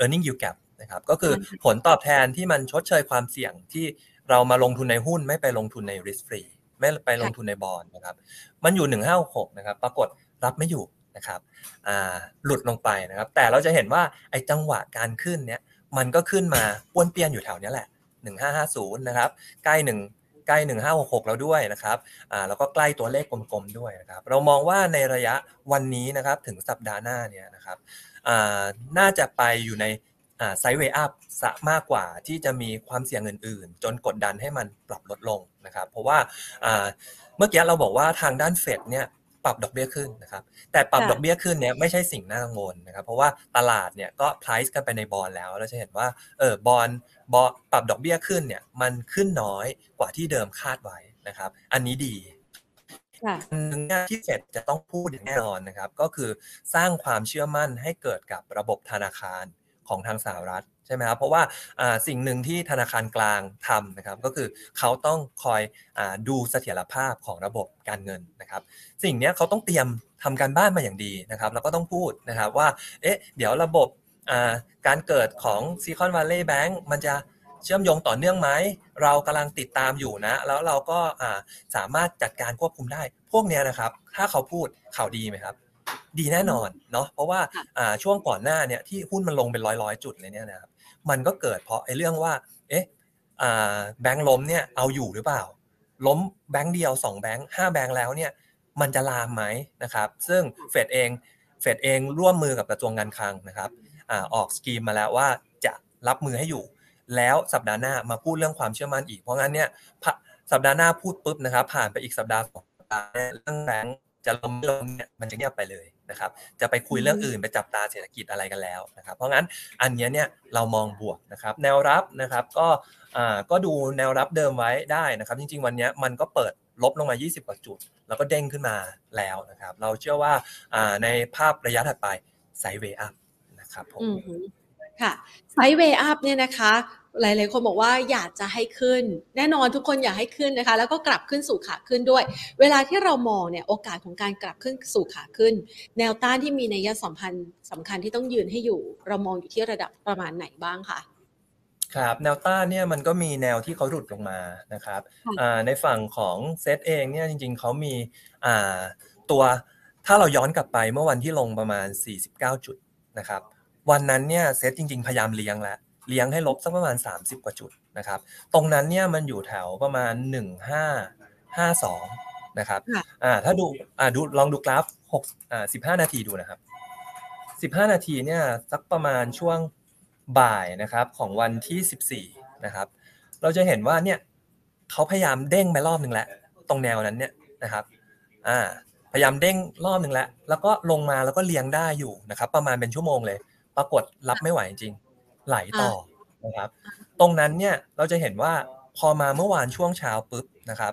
S2: earning yield gap นะครับก็คือผลตอบแทนที่มันชดเชยความเสี่ยงที่เรามาลงทุนในหุ้นไม่ไปลงทุนใน risk free ไม่ไปลงทุนในบอลนะครับ มันอยู่ 156นะครับ ปรากฏรับไม่อยู่นะครับหลุดลงไปนะครับ แต่เราจะเห็นว่าไอ้จังหวะการขึ้นเนี้ยมันก็ขึ้นมาป้วนเปี้ยนอยู่แถวนี้แหละ 1550นะครับใกล้1ใกล้1566แล้วด้วยนะครับอ่าแล้วก็ใกล้ตัวเลขกลมๆด้วยนะครับเรามองว่าในระยะวันนี้นะครับถึงสัปดาห์หน้าเนี่ยนะครับอ่าน่าจะไปอยู่ใน ไซด์เวย์อัพมากกว่าที่จะมีความเสี่ยงอื่นๆ จนกดดันให้มันปรับลดลงนะครับ เพราะว่าเมื่อกี้เราบอกว่าทางด้านเฟดเนี่ยปรับดอกเบี้ยขึ้นนะครับ แต่ปรับดอกเบี้ยขึ้นเนี่ยไม่ใช่สิ่งน่ากังวลนะครับ เพราะว่าตลาดเนี่ยก็ price กันไปในบอลแล้ว เราจะเห็นว่าเออบอลบอปรับดอกเบี้ยขึ้นเนี่ยมันขึ้นน้อยกว่าที่เดิมคาดไว้นะครับ อันนี้ดีหนึ่งที่เฟดจะต้องพูดอย่างแน่นอนนะครับ ก็คือสร้างความเชื่อมั่นให้เกิดกับระบบธนาคาร ของทางสหรัฐใช่ไหมครับเพราะว่าสิ่งหนึ่งที่ธนาคารกลางทำนะครับก็คือเขาต้องคอยอดูเสถียรภาพของระบบการเงินนะครับสิ่งนี้เขาต้องเตรียมทำการบ้านมาอย่างดีนะครับแล้วก็ต้องพูดนะครับว่าเอ๊ะเดี๋ยวระบบการเกิดของ Silicon Valley Bank มันจะเชื่อมโยงต่อเนื่องไหม เรากำลังติดตามอยู่นะ แล้วเราก็สามารถจัดการควบคุมได้ พวกนี้นะครับ ถ้าเขาพูดข่าวดีไหมครับ ดีแน่นอนเนาะเพราะว่าช่วงก่อนหน้าเนี่ยที่หุ้นมันลงเป็นร้อยร้อยจุดเลยเนี่ยนะครับมันก็เกิดเพราะไอ้เรื่องว่าเอ๊ะแบงค์ล้มเนี่ยเอาอยู่หรือเปล่า ล้มแบงค์เดียวสองแบงค์ห้าแบงค์แล้วเนี่ยมันจะลามไหมนะครับซึ่งเฟดเองเฟดเองร่วมมือกับกระทรวงการคลังนะครับออกสกีมมาแล้วว่าจะรับมือให้อยู่ แล้วสัปดาห์หน้ามาพูดเรื่องความเชื่อมั่นอีกเพราะงั้นเนี่ยสัปดาห์หน้าพูดปุ๊บนะครับผ่านไปอีกสัปดาห์สองสัปดาห์เรื่องแบงค์จะล้มไม่ล้มเนี่ยมันจะเงียบไปเลย นะครับจะไปคุยเรื่องอื่นไปจับตาเศรษฐกิจอะไรกันแล้วนะครับเพราะงั้นอันนี้เนี่ยเรามองบวกนะครับแนวรับนะครับก็ก็ดูแนวรับเดิมไว้ได้นะครับ จริง ๆ วันนี้มันก็เปิดลบลงมา 20 กว่าจุด แล้วก็เด้งขึ้นมาแล้วนะครับ เราเชื่อว่าในภาพระยะถัดไป sideways up นะครับผม
S1: ค่ะ sideways up เนี่ยนะคะ หลาย ๆ คนบอกว่าอยากจะให้ขึ้น แน่นอนทุกคนอยากให้ขึ้นนะคะ แล้วก็กลับขึ้นสู่ขาขึ้นด้วย เวลาที่เรามองเนี่ยโอกาสของการกลับขึ้นสู่ขาขึ้น แนวต้านที่มีนัยยะสัมพันธ์สำคัญที่ต้องยืนให้อยู่ เรามองอยู่ที่ระดับประมาณไหนบ้างคะ
S2: ครับแนวต้านเนี่ยมันก็มีแนวที่เขาหลุดลงมานะครับในฝั่งของเซตเองเนี่ยจริง ๆเขามีตัวถ้าเราย้อนกลับไปเมื่อวันที่ลงประมาณ 49 จุดนะครับวันนั้นเนี่ยเซตจริง ๆ พยายามเลี้ยงแล้ว เลี้ยงให้ลบสักประมาณ 30 กว่าจุดนะครับ ตรงนั้นเนี่ยมันอยู่แถวประมาณ 1552 นะครับ
S1: ค่ะ
S2: อ่าถ้าดูอ่าดูลองดูกราฟ6อ่า15 นาทีดูนะครับ 15 นาทีเนี่ยสักประมาณช่วงบ่ายนะครับของวันที่ 14 นะครับ เราจะเห็นว่าเนี่ยเขาพยายามเด้งไปรอบหนึ่งแล้วตรงแนวนั้นเนี่ยนะครับอ่าพยายามเด้งรอบหนึ่งแล้ว แล้วก็ลงมาแล้วก็เลี้ยงได้อยู่นะครับ ประมาณเป็นชั่วโมงเลย ปรากฏรับไม่ไหวจริงๆ ไหลต่อนะครับ ตรงนั้นเนี่ยเราจะเห็นว่าพอมาเมื่อวานช่วงเช้าปุ๊บนะครับ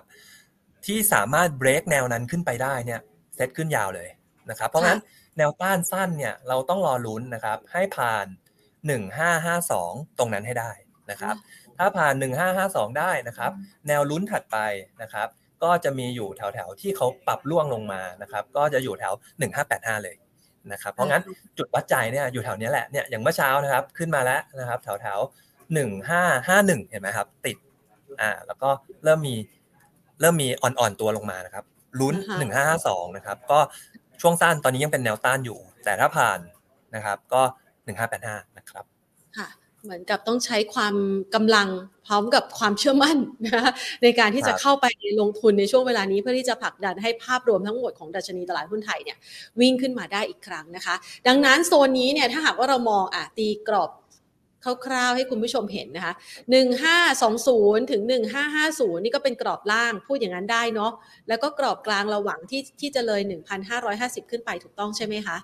S2: ที่สามารถเบรกแนวนั้นขึ้นไปได้เนี่ยเซตขึ้นยาวเลยนะครับ เพราะงั้นแนวต้านสั้นเนี่ยเราต้องรอลุ้นนะครับ ให้ผ่าน 1552 ตรงนั้นให้ได้นะครับ ถ้าผ่าน 1552 ได้นะครับ แนวลุ้นถัดไปนะครับ ก็จะมีอยู่แถวๆที่เขาปรับล่วงลงมานะครับ ก็จะอยู่แถว 1585 เลย นะครับ เพราะงั้นจุดวัดใจเนี่ยอยู่แถวเนี้ยแหละเนี่ยอย่างเมื่อเช้านะครับขึ้นมาแล้วนะครับแถวๆ1551เห็นไหมครับ ติดอ่าแล้วก็เริ่มมีเริ่มมีอ่อนๆตัวลงมานะครับลุ้น
S1: อ่าฮะ
S2: 1552นะครับ ก็ช่วงสั้นตอนนี้ยังเป็นแนวต้านอยู่ แต่ถ้าผ่านนะครับ ก็1585นะครับ
S1: ค่ะ เหมือนกับต้องใช้ความกำลังพร้อมกับความเชื่อมั่นนะคะในการที่จะ
S2: ครับ
S1: เข้าไปลงทุนในช่วงเวลานี้เพื่อที่จะผลักดันให้ภาพรวมทั้งหมดของดัชนีตลาดหุ้นไทยเนี่ยวิ่งขึ้นมาได้อีกครั้งนะคะ ดังนั้นโซนนี้เนี่ยถ้าหากว่าเรามองอะตีกรอบคร่าวๆให้คุณผู้ชมเห็นนะคะ 1520 ถึง 1550 นี่ก็เป็นกรอบล่างพูดอย่างนั้นได้เนาะ แล้วก็กรอบกลางเราหวังที่ที่จะเลย 1,550 ขึ้นไปถูกต้องใช่ไหมคะ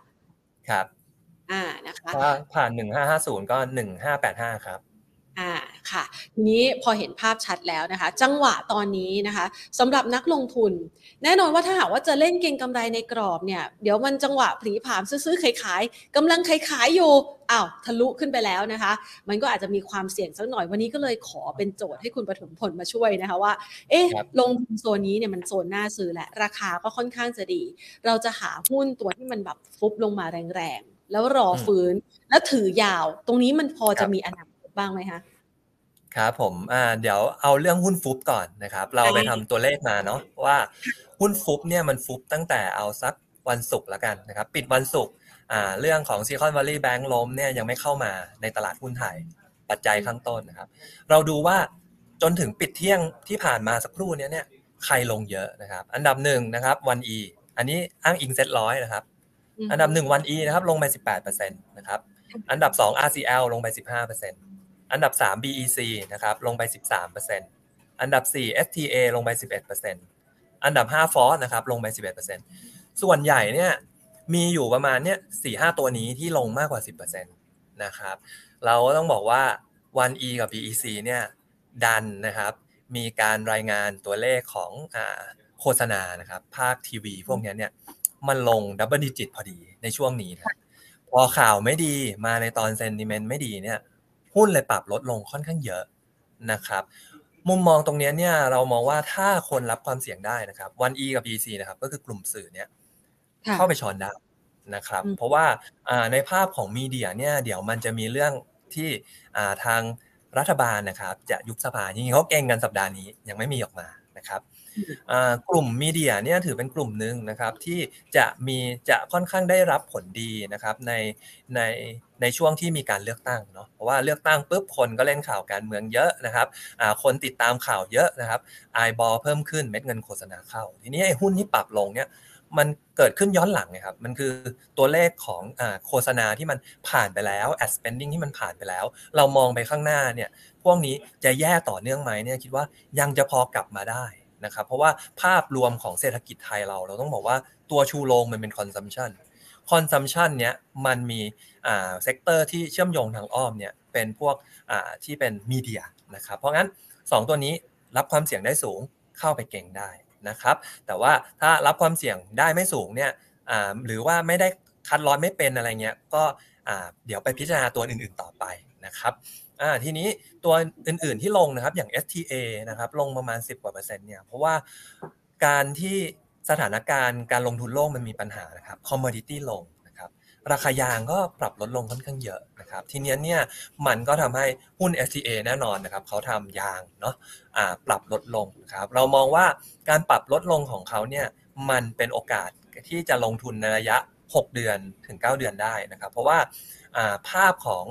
S2: ครับ
S1: อ่านะคะ
S2: ถ้าผ่าน1550ก็1585ครับ
S1: อ่าค่ะทีนี้พอเห็นภาพชัดแล้วนะคะ จังหวะตอนนี้นะคะสำหรับนักลงทุน แน่นอนว่าถ้าหากว่าจะเล่นเก็งกำไรในกรอบเนี่ยเดี๋ยวมันจังหวะผลีผามซื้อๆขายๆกำลังขายขายๆอยู่อ้าวทะลุขึ้นไปแล้วนะคะ มันก็อาจจะมีความเสี่ยงสักหน่อยวันนี้ก็เลยขอเป็นโจทย์ให้คุณปฐมพลมาช่วยนะคะว่า เอ๊ะ
S2: ครับ
S1: ลงทุนโซนนี้เนี่ยมันโซนน่าซื้อและราคาก็ค่อนข้างจะดี เราจะหาหุ้นตัวที่มันแบบฟุบลงมาแรงๆ แล้วรอฟื้น แล้วถือยาว ตรงนี้มันพอจะมีอนาคตบ้างไหมคะ
S2: ครับผมอ่าเดี๋ยวเอาเรื่องหุ้นฟุบก่อนนะครับ เราไปทำตัวเลขมาเนาะว่าหุ้นฟุบเนี่ยมันฟุบตั้งแต่เอาสักวันศุกร์ละกันนะครับ ปิดวันศุกร์อ่าเรื่องของ Silicon Valley Bank ล้มเนี่ยยังไม่เข้ามาในตลาดหุ้นไทยปัจจัยข้างต้นนะครับ เราดูว่าจนถึงปิดเที่ยงที่ผ่านมาสักครู่เนี้ยเนี่ยใครลงเยอะนะครับ อันดับหนึ่งนะครับวัน E อันนี้อ้างอิงเซ็ตร้อยนะครับ อันดับหนึ่งวัน E นะครับลงไป18%นะครับอันดับ2 RCL ลงไป15%อันดับ3 BEC นะครับลงไป13%อันดับ4 STA ลงไป11%อันดับ5 FORTH นะครับลงไป11%ส่วนใหญ่เนี่ยมีอยู่ประมาณเนี่ย4-5ตัวนี้ที่ลงมากกว่า10%นะครับเราก็ต้องบอกว่า 1E กับ BEC เนี่ยดันนะครับมีการรายงานตัวเลขของอาโฆษณานะครับภาคทีวีพวกเนี้ยเนี่ย มันลง double digit พอดีในช่วงนี้นะครับพอข่าวไม่ดีมาในตอน sentiment ไม่ดีเนี่ย หุ้นเลยปรับลดลงค่อนข้างเยอะนะครับ มุมมองตรงเนี้ยเนี่ยเรามองว่าถ้าคนรับความเสี่ยงได้นะครับ 1E กับ BEC นะครับ ก็คือกลุ่มสื่อเนี่ย
S1: ค่ะ
S2: เข้าไปช้อนได้นะครับ
S1: อืม
S2: เพราะว่าอ่าในภาพของมีเดียเนี่ยเดี๋ยวมันจะมีเรื่องที่อ่าทางรัฐบาลนะครับ จะยุบสภาจริงๆเขาเก่งกันสัปดาห์นี้ยังไม่มีออกมานะครับอ่า กลุ่มมีเดียเนี่ยถือเป็นกลุ่มหนึ่งนะครับที่จะมีจะค่อนข้างได้รับผลดีนะครับในในในช่วงที่มีการเลือกตั้งเนาะเพราะว่าเลือกตั้งปุ๊บคนก็เล่นข่าวการเมืองเยอะนะครับคนติดตามข่าวเยอะนะครับไอบอลเพิ่มขึ้นเม็ดเงินโฆษณาเข้า ทีนี้ไอ้หุ้นที่ปรับลงเนี่ยมันเกิดขึ้นย้อนหลังนะครับ มันคือตัวเลขของอโฆษณาที่มันผ่านไปแล้ว ad spending ที่มันผ่านไปแล้ว เรามองไปข้างหน้าเนี่ย พวกนี้จะแย่ต่อเนื่องไหมเนี่ยคิดว่ายังจะพอกลับมาได้ นะครับเพราะว่าภาพรวมของเศรษฐกิจไทยเรา เราต้องบอกว่าตัวชูโรงมันเป็น consumption consumption เนี้ยมันมีอ่า sector ที่เชื่อมโยงทางอ้อมเนี่ยเป็นพวกอ่าที่เป็น media นะครับเพราะงั้น 2 ตัวนี้รับความเสี่ยงได้สูงเข้าไปเก็งได้นะครับแต่ว่าถ้ารับความเสี่ยงได้ไม่สูงเนี่ยอ่าหรือว่าไม่ได้ cut loss ไม่เป็นอะไรเงี้ยก็อ่าเดี๋ยวไปพิจารณาตัวอื่นๆต่อไปนะครับ อ่าทีนี้ตัวอื่นๆที่ลงนะครับอย่าง STA นะครับลงประมาณ 10กว่าเปอร์เซ็นต์เนี่ยเพราะว่าการที่สถานการณ์การลงทุนโลกมันมีปัญหานะครับ commodity ลงนะครับราคายางก็ปรับลดลงค่อนข้างเยอะนะครับทีเนี้ยเนี่ยมันก็ทำให้หุ้น STA แน่นอนนะครับเขาทำยางเนาะอ่าปรับลดลงนะครับเรามองว่าการปรับลดลงของเขาเนี่ยมันเป็นโอกาสที่จะลงทุนในระยะ 6 เดือนถึง 9 เดือนได้นะครับเพราะว่า ภาพของ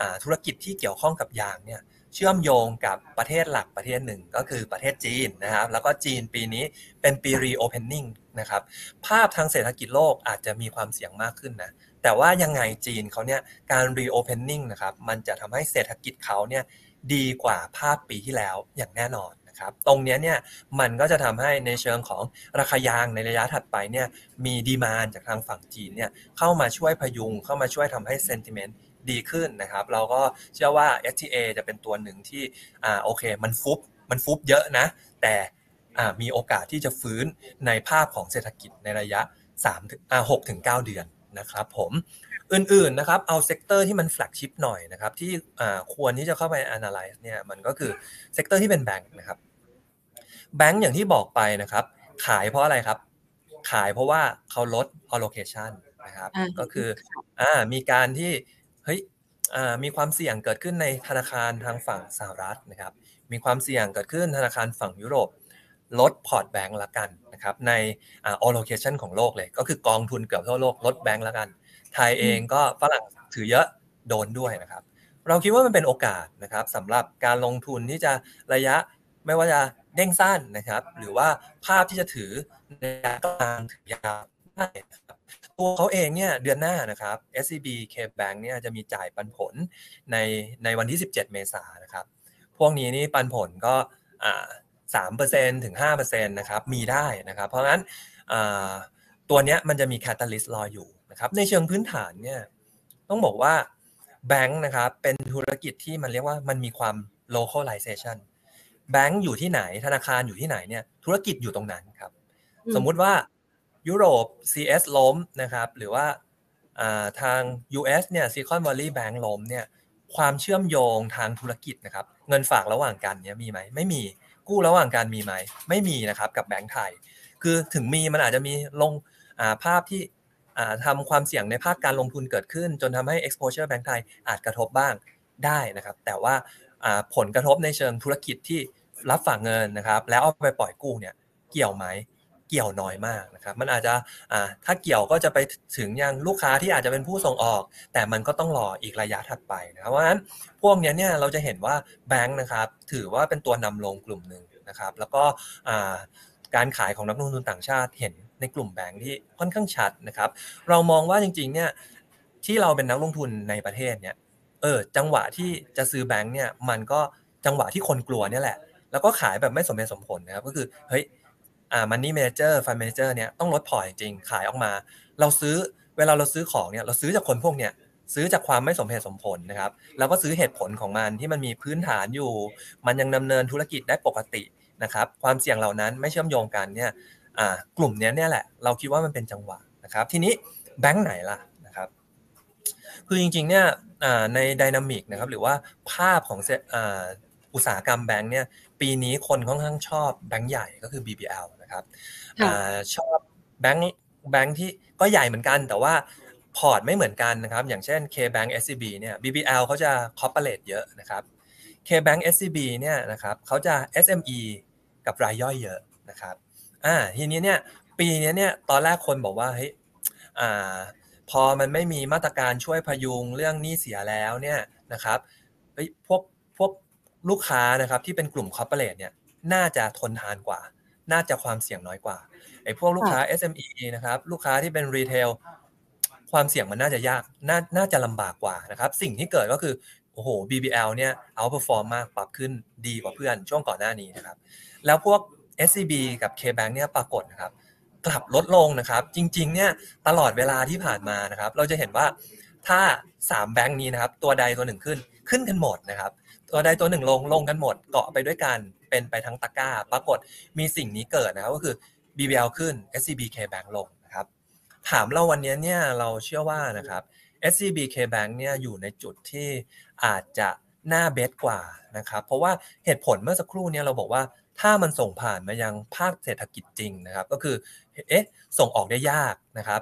S2: อธุรกิจที่เกี่ยวข้องกับยางเนี่ยเชื่อมโยงกับประเทศหลักประเทศหนึ่งก็คือประเทศจีนนะครับ แล้วก็จีนปีนี้เป็นปี reopening นะครับ ภาพทางเศรษฐกิจโลกอาจจะมีความเสี่ยงมากขึ้นนะ แต่ว่ายังไงจีนเขาเนี่ยการ reopening นะครับ มันจะทำให้เศรษฐกิจเขาเนี่ยดีกว่าภาพปีที่แล้วอย่างแน่นอน นะครับ ตรงนี้เนี่ยมันก็จะทำให้ในเชิงของราคายางในระยะถัดไปเนี่ยมีดีมานจากทางฝั่งจีนเนี่ยเข้ามาช่วยพยุง เข้ามาช่วยทำให้ sentiment ดีขึ้นนะครับ เราก็เชื่อว่า STA จะเป็นตัวหนึ่งที่อ่าโอเค มันฟุบมันฟุบเยอะนะ แต่มีโอกาสที่จะฟื้นในภาพของเศรษฐกิจในระยะ3ถึงอ่า6ถึง9เดือนนะครับผมอื่นๆนะครับเอา sector ที่มัน flagship หน่อยนะครับที่ควรที่จะเข้าไป analyze เนี่ยมันก็คือ sector ที่เป็นแบงค์นะครับ แบงค์อย่างที่บอกไปนะครับ ขายเพราะอะไรครับ ขายเพราะว่าเขาลด allocation นะครับก็คืออ่ามีการที่เฮ้ยมีความเสี่ยงเกิดขึ้นในธนาคารทางฝั่งสหรัฐนะครับ มีความเสี่ยงเกิดขึ้นธนาคารฝั่งยุโรปลดพอร์ตแบงก์ละกันนะครับในอ่า allocation ของโลกเลย ก็คือกองทุนเกือบทั่วโลกลดแบงก์ละกัน ไทยเองก็ฝรั่งถือเยอะโดนด้วยนะครับ เราคิดว่ามันเป็นโอกาสนะครับสำหรับการลงทุนที่จะระยะไม่ว่าจะ เด้งสั้นนะครับ หรือว่าภาพที่จะถือในกลางถือยาวได้นะครับตัวเขาเองเนี่ยเดือนหน้านะครับ SCB K Bank เนี่ยจะมีจ่ายปันผลในในวันที่ 17 เมษายนนะครับ พวกนี้นี่ปันผลก็สามเปอร์เซ็นถึงห้าเปอร์เซ็นต์นะครับมีได้นะครับ เพราะฉะนั้นตัวนี้มันจะมีแคตตาลิสต์รออยู่นะครับในเชิงพื้นฐานเนี่ยต้องบอกว่าแบงค์นะครับเป็นธุรกิจที่มันเรียกว่ามันมีความ localization แบงค์อยู่ที่ไหนธนาคารอยู่ที่ไหนเนี่ยธุรกิจอยู่ตรงนั้นครับ สมมุติว่ายุโรป CS ล้มนะครับ หรือว่าทาง US เนี่ย Silicon Valley Bank ล้มเนี่ยความเชื่อมโยงทางธุรกิจนะครับ เงินฝากระหว่างกันเนี่ยมีไหมไม่มีกู้ระหว่างการมีไหมไม่มีนะครับกับแบงก์ไทย คือถึงมีมันอาจจะมีลงภาพที่ทำความเสี่ยงในภาคการลงทุนเกิดขึ้น จนทำให้ exposure แบงก์ไทยอาจกระทบบ้างได้นะครับ แต่ว่าผลกระทบในเชิงธุรกิจที่ รับฝากเงินนะครับ แล้วเอาไปปล่อยกู้เนี่ยเกี่ยวไหมเกี่ยวน้อยมากนะครับ มันอาจจะถ้าเกี่ยวก็จะไปถึงยังลูกค้าที่อาจจะเป็นผู้ส่งออก แต่มันก็ต้องรออีกระยะถัดไปนะครับเพราะฉะนั้นพวกนี้เนี่ยเราจะเห็นว่าแบงค์นะครับ ถือว่าเป็นตัวนำลงกลุ่มหนึ่งนะครับ แล้วก็การขายของนักลงทุนต่างชาติเห็นในกลุ่มแบงค์ที่ค่อนข้างชัดนะครับ เรามองว่าจริงๆเนี่ยที่เราเป็นนักลงทุนในประเทศเนี่ยเออจังหวะที่จะซื้อแบงค์เนี่ยมันก็จังหวะที่คนกลัวเนี่ยแหละ แล้วก็ขายแบบไม่สมเหตุสมผลนะครับก็คือเฮ้ยอ่า money manager fund manager เนี่ยต้องลดพอร์ตจริงขายออกมา เราซื้อเวลาเราซื้อของเนี่ยเราซื้อจากคนพวกเนี่ยซื้อจากความไม่สมเหตุสมผลนะครับ แล้วก็ซื้อเหตุผลของมันที่มันมีพื้นฐานอยู่ มันยังดำเนินธุรกิจได้ปกตินะครับ ความเสี่ยงเหล่านั้นไม่เชื่อมโยงกันเนี่ยอ่ากลุ่มนี้เนี่ยแหละ เราคิดว่ามันเป็นจังหวะนะครับ ทีนี้แบงค์ไหนล่ะนะครับ คือจริงๆเนี่ยใน dynamic นะครับหรือว่าภาพของอุตสาหกรรมแบงค์เนี่ย ปีนี้คนค่อนข้างชอบแบงค์ใหญ่ก็คือ BBL นะครับอชอบแบงค์แบงค์ที่ก็ใหญ่เหมือนกัน แต่ว่าพอร์ตไม่เหมือนกันนะครับ อย่างเช่น KBank SCB เนี่ย BBL เขาจะ corporate เยอะนะครับ KBank SCB เนี่ยนะครับเขาจะ SME กับรายย่อยเยอะนะครับอ่าทีนี้เนี่ยปีนี้เนี่ยตอนแรกคนบอกว่าเฮ้ยอ่าพอมันไม่มีมาตรการช่วยพยุงเรื่องหนี้เสียแล้วเนี่ยนะครับเฮ้ยพวกพวก ลูกค้านะครับที่เป็นกลุ่มคอร์ปอเรทเนี่ยน่าจะทนทานกว่า น่าจะความเสี่ยงน้อยกว่าไอ้พวกลูกค้า SME นะครับลูกค้าที่เป็นรีเทลความเสี่ยงมันน่าจะยากน่าน่าจะลำบากกว่านะครับสิ่งที่เกิดก็คือโอ้โห BBL เนี่ย outperform มากปรับขึ้นดีกว่าเพื่อนช่วงก่อนหน้านี้นะครับแล้วพวก SCB กับ KBank เนี่ยปรากฏนะครับกลับลดลงนะครับ จริงๆเนี่ยตลอดเวลาที่ผ่านมานะครับ เราจะเห็นว่าถ้า 3 แบงค์นี้นะครับ ตัวใดตัวหนึ่งขึ้นขึ้นกันหมดนะครับ ตัวใดตัวหนึ่งลงลงกันหมดเกาะไปด้วยกันเป็นไปทั้งตะกร้า ปรากฏมีสิ่งนี้เกิดนะครับก็คือ BBL ขึ้น SCB K Bank ลงนะครับ ถามเราวันนี้เนี่ยเราเชื่อว่านะครับ SCB K Bank เนี่ยอยู่ในจุดที่อาจจะน่าเบสกว่านะครับ เพราะว่าเหตุผลเมื่อสักครู่เนี้เราบอกว่าถ้ามันส่งผ่านมายังภาคเศรษฐกิจจริงนะครับ ก็คือเอ๊ะส่งออกได้ยากนะครับ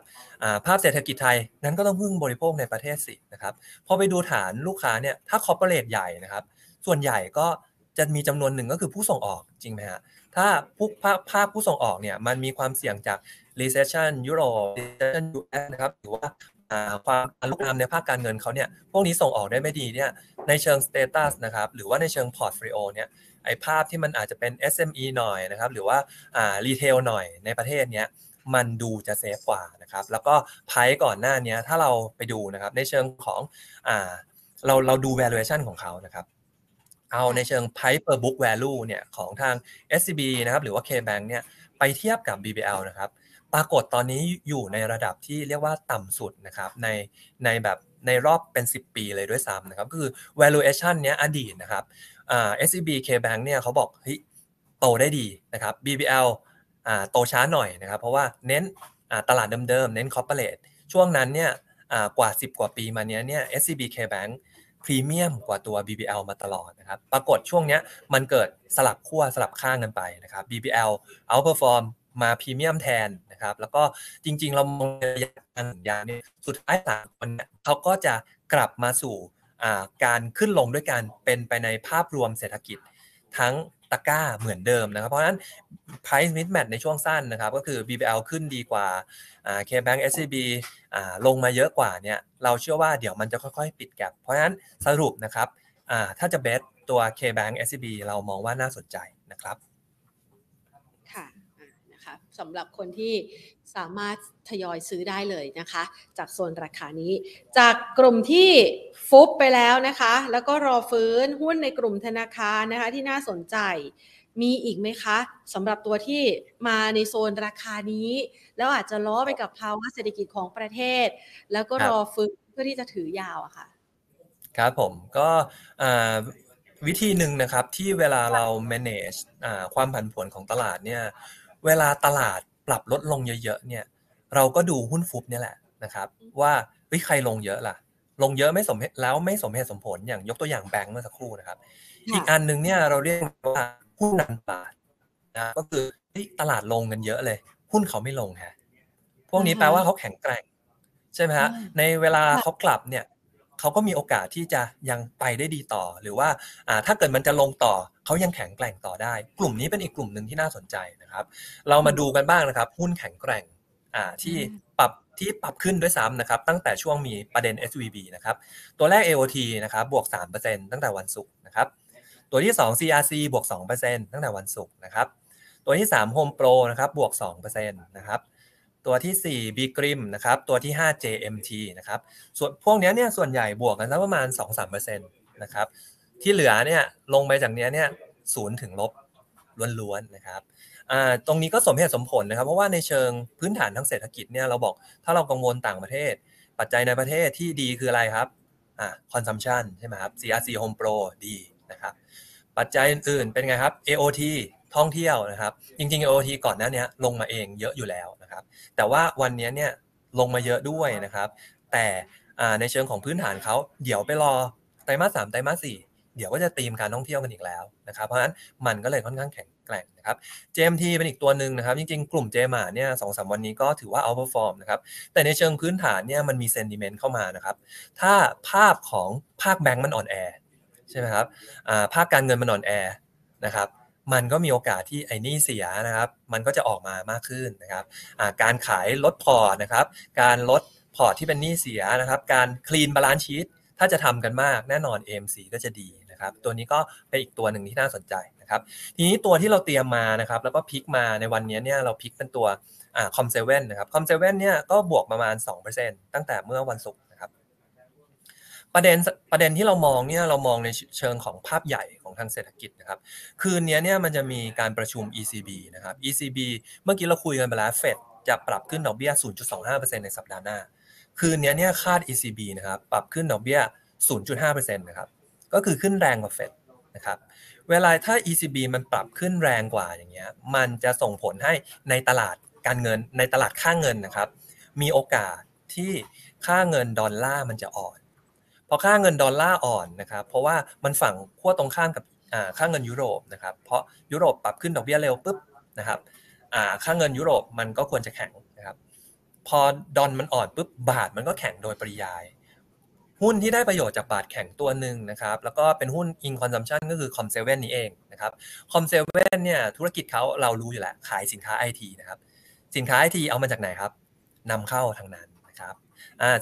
S2: ภาพเศรษฐกิจไทยนั้นก็ต้องพึ่งบริโภคในประเทศสินะครับพอไปดูฐานลูกค้าเนี่ยถ้าคอร์เปอเรทใหญ่นะครับ ส่วนใหญ่ก็จะมีจำนวนหนึ่งก็คือผู้ส่งออกจริงไหมฮะถ้าผู้ภาคภาผู้ส่งออกเนี่ยมันมีความเสี่ยงจาก recession ยุโรป recession US นะครับหรือว่าความลุกลามในภาคการเงินเขาเนี่ยพวกนี้ส่งออกได้ไม่ดีเนี่ยในเชิง status นะครับหรือว่าในเชิง portfolio เนี่ยไอภาพที่มันอาจจะเป็น SME หน่อยนะครับหรือว่าอ่า retail หน่อยในประเทศเนี้ยมันดูจะเซฟกว่านะครับแล้วก็ไพ่ก่อนหน้านี้ถ้าเราไปดูนะครับในเชิงของอ่าเราเราดู valuation ของเขานะครับ เอาในเชิง price per book value เนี่ยของทาง SCB นะครับหรือว่า KBank เนี่ยไปเทียบกับ BBL นะครับปรากฏตอนนี้อยู่ในระดับที่เรียกว่าต่ำสุดนะครับในในแบบในรอบเป็น 10 ปีเลยด้วยซ้ำนะครับคือ valuation เนี้ยอดีตนะครับอ่า SCB KBank เนี่ยเขาบอกเฮ้ยโตได้ดีนะครับ BBL อ่าโตช้าหน่อยนะครับ เพราะว่าเน้นอ่าตลาดเดิมๆเน้น corporate ช่วงนั้นเนี่ยอ่ากว่า 10 กว่าปีมาเนี้ยเนี่ย SCB KBank พรีเมียมกว่าตัว BBL มาตลอดนะครับ ปรากฏช่วงเนี้ยมันเกิดสลับขั้วสลับข้างกันไปนะครับ BBL outperform มาพรีเมียมแทนนะครับ แล้วก็จริง ๆ เรามองระยะการสัญญาเนี่ยสุดท้ายสามคนเนี่ยเขาก็จะกลับมาสู่การขึ้นลงด้วยกันเป็นไปในภาพรวมเศรษฐกิจ ทั้ง ตะก้าเหมือนเดิมนะครับ เพราะฉะนั้น price mismatch ในช่วงสั้นนะครับ ก็คือ BBL ขึ้นดีกว่า KBank SCB ลงมาเยอะกว่าเนี่ยเราเชื่อว่าเดี๋ยวมันจะค่อยๆ ปิดแกลบเพราะฉะนั้นสรุปนะครับถ้าจะเบสตัว KBank SCB เรามองว่าน่าสนใจนะครับ
S1: ค่ะนะคะสำหรับคนที่ สามารถทยอยซื้อได้เลยนะคะ จากโซนราคานี้ จากกลุ่มที่ฟุบไปแล้วนะคะ แล้วก็รอฟื้นหุ้นในกลุ่มธนาคารนะคะที่น่าสนใจมีอีกไหมคะสำหรับตัวที่มาในโซนราคานี้ แล้วอาจจะล้อไปกับภาวะเศรษฐกิจของประเทศ แล้วก็รอฟื้นเพื่อที่จะถือยาวอะค่ะ
S2: ครับผมก็วิธีหนึ่งนะครับที่เวลาเรา manage ความผันผวนของตลาดเนี่ยเวลาตลาด ปรับลดลงเยอะๆเนี่ย เราก็ดูหุ้นฟุบเนี่ยแหละนะครับ ว่าวิใครลงเยอะล่ะ ลงเยอะไม่สมเหตุแล้วไม่สมเหตุสมผลอย่างยกตัวอย่างแบงก์เมื่อสักครู่นะครับ อีกอันหนึ่งเนี่ยเราเรียกว่าหุ้นนำตลาดนะก็คือตลาดลงกันเยอะเลย หุ้นเขาไม่ลงฮะพวกนี้แปลว่าเขาแข็งแกร่ง ใช่ไหมฮะในเวลาเขากลับเนี่ย เขาก็มีโอกาสที่จะยังไปได้ดีต่อ หรือว่าถ้าเกิดมันจะลงต่อเขายังแข็งแกร่งต่อได้ กลุ่มนี้เป็นอีกกลุ่มหนึ่งที่น่าสนใจนะครับ เรามาดูกันบ้างนะครับ หุ้นแข็งแกร่งที่ปรับที่ปรับขึ้นด้วยซ้ำนะครับ ตั้งแต่ช่วงมีประเด็น SVB นะครับ ตัวแรก AOT นะครับบวก 3%ตั้งแต่วันศุกร์นะครับตัวที่ 2 CRC บวก 2%ตั้งแต่วันศุกร์นะครับตัวที่ 3 Home Pro นะครับบวก 2%นะครับ ตัวที่4 B Grim นะครับตัวที่ 5 JMT นะครับส่วนพวกนี้เนี่ยส่วนใหญ่บวกกันสักประมาณ 2-3%นะครับที่เหลือเนี่ยลงไปจากนี้เนี่ยศูนย์ถึงลบล้วนๆนะครับตรงนี้ก็สมเหตุสมผลนะครับ เพราะว่าในเชิงพื้นฐานทางเศรษฐกิจเนี่ยเราบอกถ้าเรากังวลต่างประเทศ ปัจจัยในประเทศที่ดีคืออะไรครับอ่า consumption ใช่ไหมครับ CRC Home Pro ดีนะครับปัจจัยอื่นๆเป็นไงครับ AOT ท่องเที่ยวนะครับ จริงๆ AOT ก่อนหน้านี้ลงมาเองเยอะอยู่แล้วนะครับ แต่ว่าวันนี้เนี่ยลงมาเยอะด้วยนะครับ แต่ในเชิงของพื้นฐานเขาเดี๋ยวไปรอไตรมาสสามไตรมาสสี่เดี๋ยวก็จะตีมการท่องเที่ยวกันอีกแล้วนะครับ เพราะฉะนั้นมันก็เลยค่อนข้างแข็งแกร่งนะครับ JMT เป็นอีกตัวหนึ่งนะครับ จริงๆ กลุ่ม j m a เนี่ยสองสามวันนี้ก็ถือว่า outperform นะครับ แต่ในเชิงพื้นฐานเนี่ยมันมี sentiment เข้ามานะครับ ถ้าภาพของภาคแบงก์มันอ่อนแอใช่ไหมครับภาคการเงินมันอ่อนแอนะครับ มันก็มีโอกาสที่ไอ้หนี้เสียนะครับ มันก็จะออกมามากขึ้นนะครับการขายลดพอร์ตนะครับ การลดพอร์ตที่เป็นหนี้เสียนะครับ การ clean balance sheet ถ้าจะทำกันมากแน่นอน AMC ก็จะดีนะครับ ตัวนี้ก็เป็นอีกตัวหนึ่งที่น่าสนใจนะครับ ทีนี้ตัวที่เราเตรียมมานะครับ แล้วก็ pick มาในวันนี้เนี่ยเรา pick เป็นตัวคอมเซเว่นนะครับคอมเซเว่นเนี่ยก็บวกประมาณ 2%ตั้งแต่เมื่อวันศุกร์ ประเด็นประเด็นที่เรามองเนี่ยเรามองในเชิงของภาพใหญ่ของทางเศรษฐกิจนะครับ คืนนี้เนี่ยมันจะมีการประชุม ECB นะครับ ECB เมื่อกี้เราคุยกันไปแล้วเฟดจะปรับขึ้นดอกเบี้ย 0.25%ในสัปดาห์หน้า คืนนี้เนี่ยคาด ECB นะครับปรับขึ้นดอกเบี้ย 0.5%นะครับ ก็คือขึ้นแรงกว่าเฟดนะครับ เวลาถ้า ECB มันปรับขึ้นแรงกว่าอย่างเงี้ย มันจะส่งผลให้ในตลาดการเงินในตลาดค่าเงินนะครับ มีโอกาสที่ค่าเงินดอลลาร์มันจะอ่อน พอค่าเงินดอลลาร์อ่อนนะครับ เพราะว่ามันฝั่งขั้วตรงข้ามกับค่าเงินยุโรปนะครับ เพราะยุโรปปรับขึ้นดอกเบี้ยเร็วปุ๊บนะครับค่าเงินยุโรปมันก็ควรจะแข็งนะครับ พอดอลมันอ่อนปุ๊บบาทมันก็แข็งโดยปริยาย หุ้นที่ได้ประโยชน์จากบาทแข็งตัวหนึ่งนะครับ แล้วก็เป็นหุ้น in consumption ก็คือ com 7นี้เองนะครับ com 7เว่นเนี่ยธุรกิจเขาเรารู้อยู่แล้วขายสินค้าไอทีนะครับ สินค้าไอทีเอามาจากไหนครับนำเข้าทางนั้น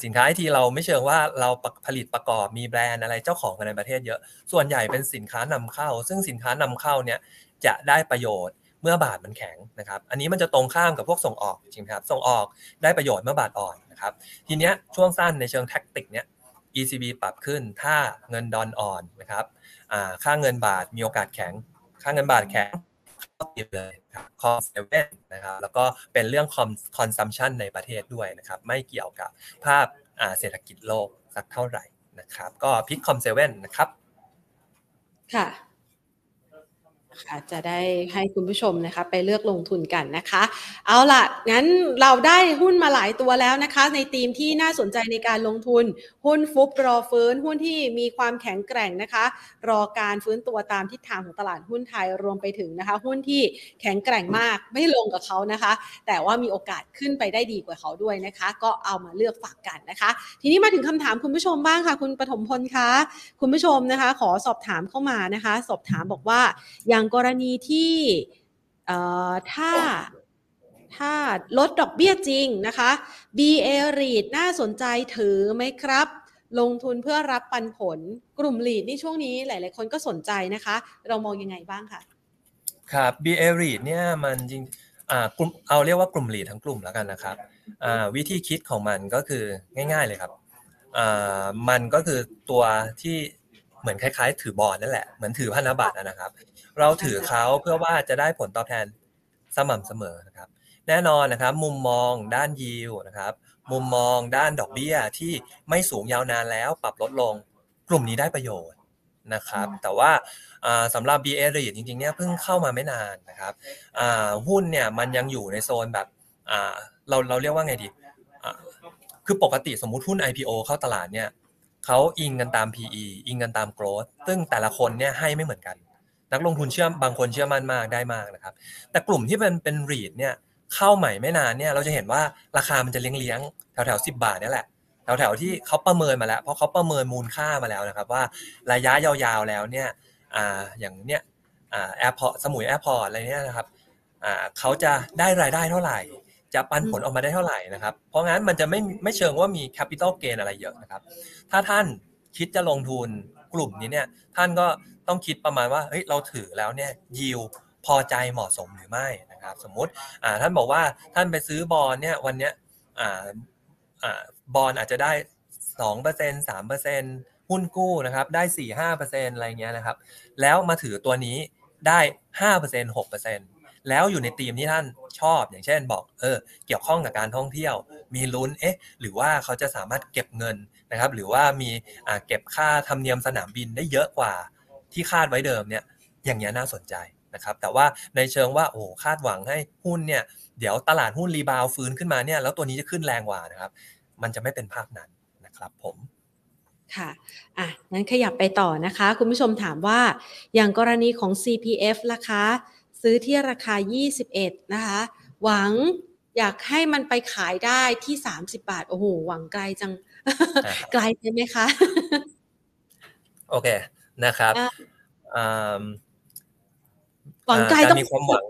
S2: สินค้าไอทีเราไม่เชิงว่าเราผลิตประกอบมีแบรนด์อะไรเจ้าของกันในประเทศเยอะ ส่วนใหญ่เป็นสินค้านำเข้า ซึ่งสินค้านำเข้าเนี่ยจะได้ประโยชน์เมื่อบาทมันแข็งนะครับ อันนี้มันจะตรงข้ามกับพวกส่งออกจริงครับ ส่งออกได้ประโยชน์เมื่อบาทอ่อนนะครับ ทีเนี้ยช่วงสั้นในเชิงแท็กติกเนี้ย ECB ปรับขึ้นถ้าเงินดอลอ่อนนะครับค่าเงินบาทมีโอกาสแข็ง ค่าเงินบาทแข็ง เข้าตีเลยครับ COM7นะครับแล้วก็เป็นเรื่องคอม consumption ในประเทศด้วยนะครับไม่เกี่ยวกับภาพเศรษฐกิจโลกสักเท่าไหร่นะครับ ก็ pick COM7นะครับ
S1: ค่ะ คะจะได้ให้คุณผู้ชมนะคะไปเลือกลงทุนกันนะคะ เอาล่ะ งั้นเราได้หุ้นมาหลายตัวแล้วนะคะ ในธีมที่น่าสนใจในการลงทุน หุ้นฟุบรอฟื้น หุ้นที่มีความแข็งแกร่งนะคะ รอการฟื้นตัวตามทิศทางของตลาดหุ้นไทยรวมไปถึงนะคะ หุ้นที่แข็งแกร่งมากไม่ลงกับเขานะคะ แต่ว่ามีโอกาสขึ้นไปได้ดีกว่าเขาด้วยนะคะ ก็เอามาเลือกฝากกันนะคะ ทีนี้มาถึงคำถามคุณผู้ชมบ้างค่ะ คุณปฐมพลคะคุณผู้ชมนะคะ ขอสอบถามเข้ามานะคะ สอบถามบอกว่ายังอย่างกรณีที่ถ้าถ้าลดดอกเบี้ยจริงนะคะ BA REIT น่าสนใจถือไหมครับ ลงทุนเพื่อรับปันผลกลุ่ม REIT นี่ช่วงนี้หลาย ๆ คนก็สนใจนะคะ เรามองยังไงบ้างคะ
S2: ครับ BA REIT เนี่ยมันจริงอ่ากลุ่มเอาเรียกว่ากลุ่ม REIT ทั้งกลุ่มแล้วกันนะครับอ่าวิธีคิดของมันก็คือง่าย ๆ เลยครับอ่ามันก็คือตัวที่เหมือนคล้าย ๆ ถือบอลนั่นแหละเหมือนถือพันธบัตรนะครับ เราถือเขาเพื่อว่าจะได้ผลตอบแทนสม่ำเสมอนะครับ แน่นอนนะครับ มุมมองด้านยิวนะครับ มุมมองด้านดอกเบี้ยที่ไม่สูงยาวนานแล้วปรับลดลงกลุ่มนี้ได้ประโยชน์นะครับ แต่ว่าสำหรับ BA r e จริงๆเนี่ยเพิ่งเข้ามาไม่นานนะครับหุ้นเนี่ยมันยังอยู่ในโซนแบบเราเราเรียกว่าไงดีคือปกติสมมุติหุ้น IPO เข้าตลาดเนี่ยเขาอิงกันตาม PE อิงกันตาม growth ซึ่งแต่ละคนเนี่ยให้ไม่เหมือนกัน นักลงทุนเชื่อบางคนเชื่อมั่นมากได้มากนะครับ แต่กลุ่มที่เป็นเป็น REIT เนี่ยเข้าใหม่ไม่นานเนี่ยเราจะเห็นว่าราคามันจะเลี้ยงเลี้ยงแถวแถวสิบาทนี่แหละแถวแถวที่เขาประเมินมาแล้ว เพราะเขาประเมินมูลค่ามาแล้วนะครับ ว่าระยะยาวๆแล้วเนี่ยอ่าอย่างเนี้ยอ่า airport สมุย airport อะไรเนี้ยนะครับอ่าเขาจะได้รายได้เท่าไหร่ จะปันผลออกมาได้เท่าไหร่นะครับ เพราะงั้นมันจะไม่ไม่เชิงว่ามี capital gain อะไรเยอะนะครับ ถ้าท่านคิดจะลงทุน กลุ่มนี้เนี่ยท่านก็ต้องคิดประมาณว่าเฮ้ยเราถือแล้วเนี่ยยิวพอใจเหมาะสมหรือไม่นะครับสมมุติอ่าท่านบอกว่าท่านไปซื้อบอลเนี่ยวันเนี้ยอ่าอ่าบอลอาจจะได้สองเปอร์เซ็นสามเปอร์เซ็นหุ้นกู้นะครับได้สี่ห้าเปอร์เซ็นอะไรเงี้ยนะครับแล้วมาถือตัวนี้ได้ห้าเปอร์เซ็นหกเปอร์เซ็นแล้วอยู่ในทีมที่ท่านชอบอย่างเช่นบอกเออเกี่ยวข้องกับการท่องเที่ยว มีลุ้นเอ๊ะหรือว่าเขาจะสามารถเก็บเงิน นะครับ หรือว่ามีเก็บค่าธรรมเนียมสนามบินได้เยอะกว่าที่คาดไว้เดิมเนี่ยอย่างเงี้น่าสนใจนะครับแต่ว่าในเชิงว่าโอ้คาดหวังให้หุ้นเนี่ยเดี๋ยวตลาดหุ้นรีบาวฟื้นขึ้นมาเนี่ยแล้วตัวนี้จะขึ้นแรงกว่านะครับ มันจะไม่เป็นภาพนั้นนะครับผม
S1: ค่ะอะงั้นขยับไปต่อนะคะ คุณผู้ชมถามว่าอย่างกรณีของ CPF ราคาซื้อที่ราคา 21 นะคะ หวังอยากให้มันไปขายได้ที่ 30 บาท โอ้โห หวังไกลจัง ไกลใช่ไหมคะ
S2: โอเคนะครับ
S1: หวังใจ
S2: ต้องมีความหวัง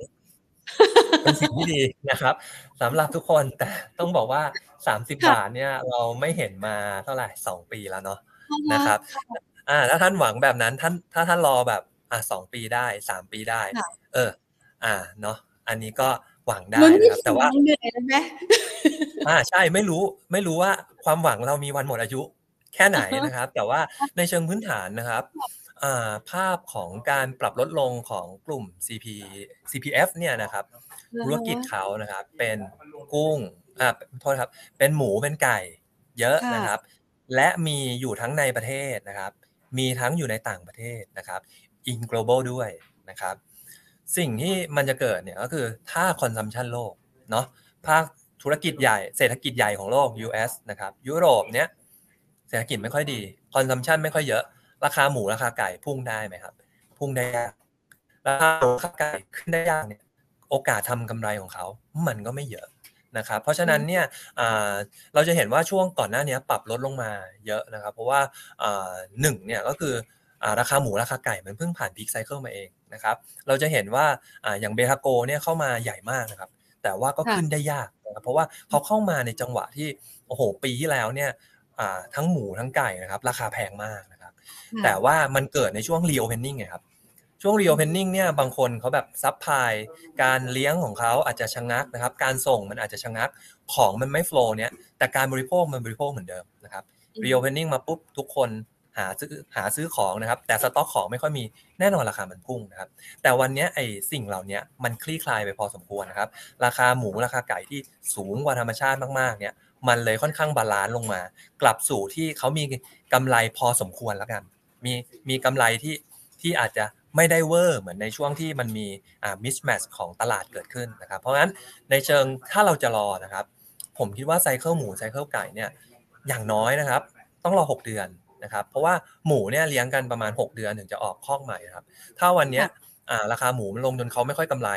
S2: เป็นสิ่งที่ดีนะครับสำหรับทุกคนแต่ต้องบอกว่าสามสิบบาทเนี่ย เราไม่เห็นมาเท่าไหร่สองปีแล้วเนาะนะครับ อ่าถ้าท่านหวังแบบนั้นท่านถ้าท่านรอแบบ อ่าสองปีได้สามปีได้ เออ อ่าเนาะอันนี้ก็ หวังได้นะครับแต่ว่า
S1: เหนื่อยไหม
S2: อ่าใช่ไม่รู้ไม่รู้ว่าความหวังเรามีวันหมดอายุแค่ไหนนะครับ แต่ว่าในเชิงพื้นฐานนะครับภาพของการปรับลดลงของกลุ่ม CP CPF เนี่ยนะครับธุรกิจเขานะครับ เป็นกุ้งอ่าโทษครับ เป็นหมูเป็นไก่ เยอะนะครับ และมีอยู่ทั้งในประเทศนะครับ มีทั้งอยู่ในต่างประเทศนะครับ in global ด้วยนะครับ สิ่งที่มันจะเกิดเนี่ยก็คือถ้า consumption โลกเนาะภาคธุรกิจใหญ่เศรษฐกิจใหญ่ของโลก US นะครับยุโรปเนี้ยเศรษฐกิจไม่ค่อยดี consumption ไม่ค่อยเยอะ ราคาหมูราคาไก่พุ่งได้ไหมครับ พุ่งได้ยากราคาหมูราคาไก่ขึ้นได้ยากเนี่ยโอกาสทำกำไรของเขา มันก็ไม่เยอะนะครับเพราะฉะนั้นเนี่ยเราจะเห็นว่าช่วงก่อนหน้านี้ปรับลดลงมาเยอะนะครับ เพราะว่าหนึ่งเนี่ยก็คือ ราคาหมูราคาไก่มันเพิ่งผ่านพีคไซเคิลมาเองนะครับเราจะเห็นว่าอย่างเบทาโกเนี่ยเข้ามาใหญ่มากนะครับแต่ว่าก็ขึ้นได้ยากนะครับเพราะว่าเขาเข้ามาในจังหวะที่โอ้โหปีที่แล้วเนี่ยทั้งหมูทั้งไก่นะครับราคาแพงมากนะครับแต่ว่ามันเกิดในช่วงรีโอเพนนิ่งไงครับช่วง reopening เนี่ยบางคนเขาแบบ supply การเลี้ยงของเขาอาจจะชะงักนะครับการส่งมันอาจจะชะงักของมันไม่ flow เนี่ยแต่การบริโภคมันบริโภคเหมือนเดิมนะครับ reopening มาปุ๊บทุกคน หาซื้อหาซื้อของนะครับ แต่สต็อกของไม่ค่อยมีแน่นอนราคามันพุ่งนะครับ แต่วันนี้ไอ้สิ่งเหล่านี้มันคลี่คลายไปพอสมควรนะครับ ราคาหมูราคาไก่ที่สูงกว่าธรรมชาติมากๆเนี่ยมันเลยค่อนข้าง balance ลงมา กลับสู่ที่เขามีกำไรพอสมควรแล้วกัน มีมีกำไรที่ที่อาจจะไม่ได้เวอร์เหมือนในช่วงที่มันมีอ่ามิสแมทของตลาดเกิดขึ้นนะครับ เพราะงั้นในเชิงถ้าเราจะรอนะครับ ผมคิดว่าไซเคิลหมูไซเคิลไก่เนี่ยอย่างน้อยนะครับ ต้องรอ 6 เดือน นะครับเพราะว่าหมูเนี่ยเลี้ยงกันประมาณ 6 เดือนถึงจะออกคอกใหม่ครับถ้าวันนี้อ่าราคาหมูมันลงจนเขาไม่ค่อยกำไร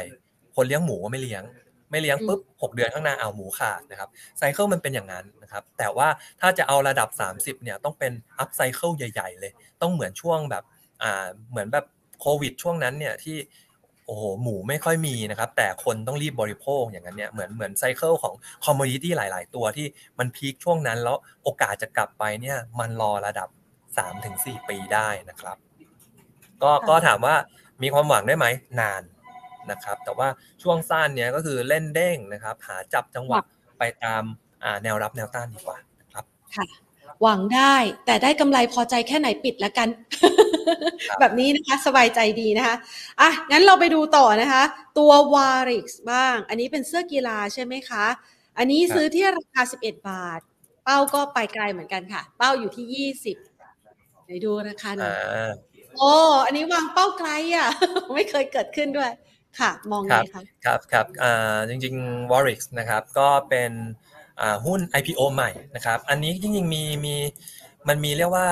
S2: คนเลี้ยงหมูก็ไม่เลี้ยง ไม่เลี้ยงปุ๊บ6เดือนข้างหน้าเอาหมูขาดนะครับcycle มันเป็นอย่างนั้นนะครับแต่ว่าถ้าจะเอาระดับ 30เนี่ยต้องเป็น up cycle ใหญ่ ๆ เลย ต้องเหมือนช่วงแบบอ่าเหมือนแบบโควิดช่วงนั้นเนี่ยที่ โอ้โหหมูไม่ค่อยมีนะครับ แต่คนต้องรีบบริโภคอย่างนั้นเนี่ยเหมือนเหมือน cycle ของ commodity หลาย ๆ ตัวที่มัน peak ช่วงนั้น แล้วโอกาสจะกลับไปเนี่ยมันรอระดับ 3-4 ปีได้นะครับ ก็ก็ถามว่ามีความหวังได้ไหมนานนะครับ แต่ว่าช่วงสั้นเนี้ยก็คือเล่นเด้งนะครับ หาจับจังหวะไปตามแนวรับแนวต้านดีกว่านะครับ
S1: ค่ะ หวังได้ แต่ได้กำไรพอใจแค่ไหนปิดแล้วกัน แบบนี้นะคะสบายใจดีนะคะอะงั้นเราไปดูต่อนะคะ ตัว w a r i x บ้าง อันนี้เป็นเสื้อกีฬาใช่ไหมคะ อันนี้ซื้อที่ราคา 11 บาท เป้าก็ไปไกลเหมือนกันค่ะ เป้าอยู่ที่ 20ไหนดูราคาหน่อยโอ้อันนี้วางเป้าไกลอะ ไม่เคยเกิดขึ้นด้วยค่ะ มองไงคะะ
S2: ครับครับอ่าจริงๆ w a r i x นะครับ ก็เป็น หุ้น IPO ใหม่นะครับ อันนี้จริงๆมีมีมันมีเรียกว่า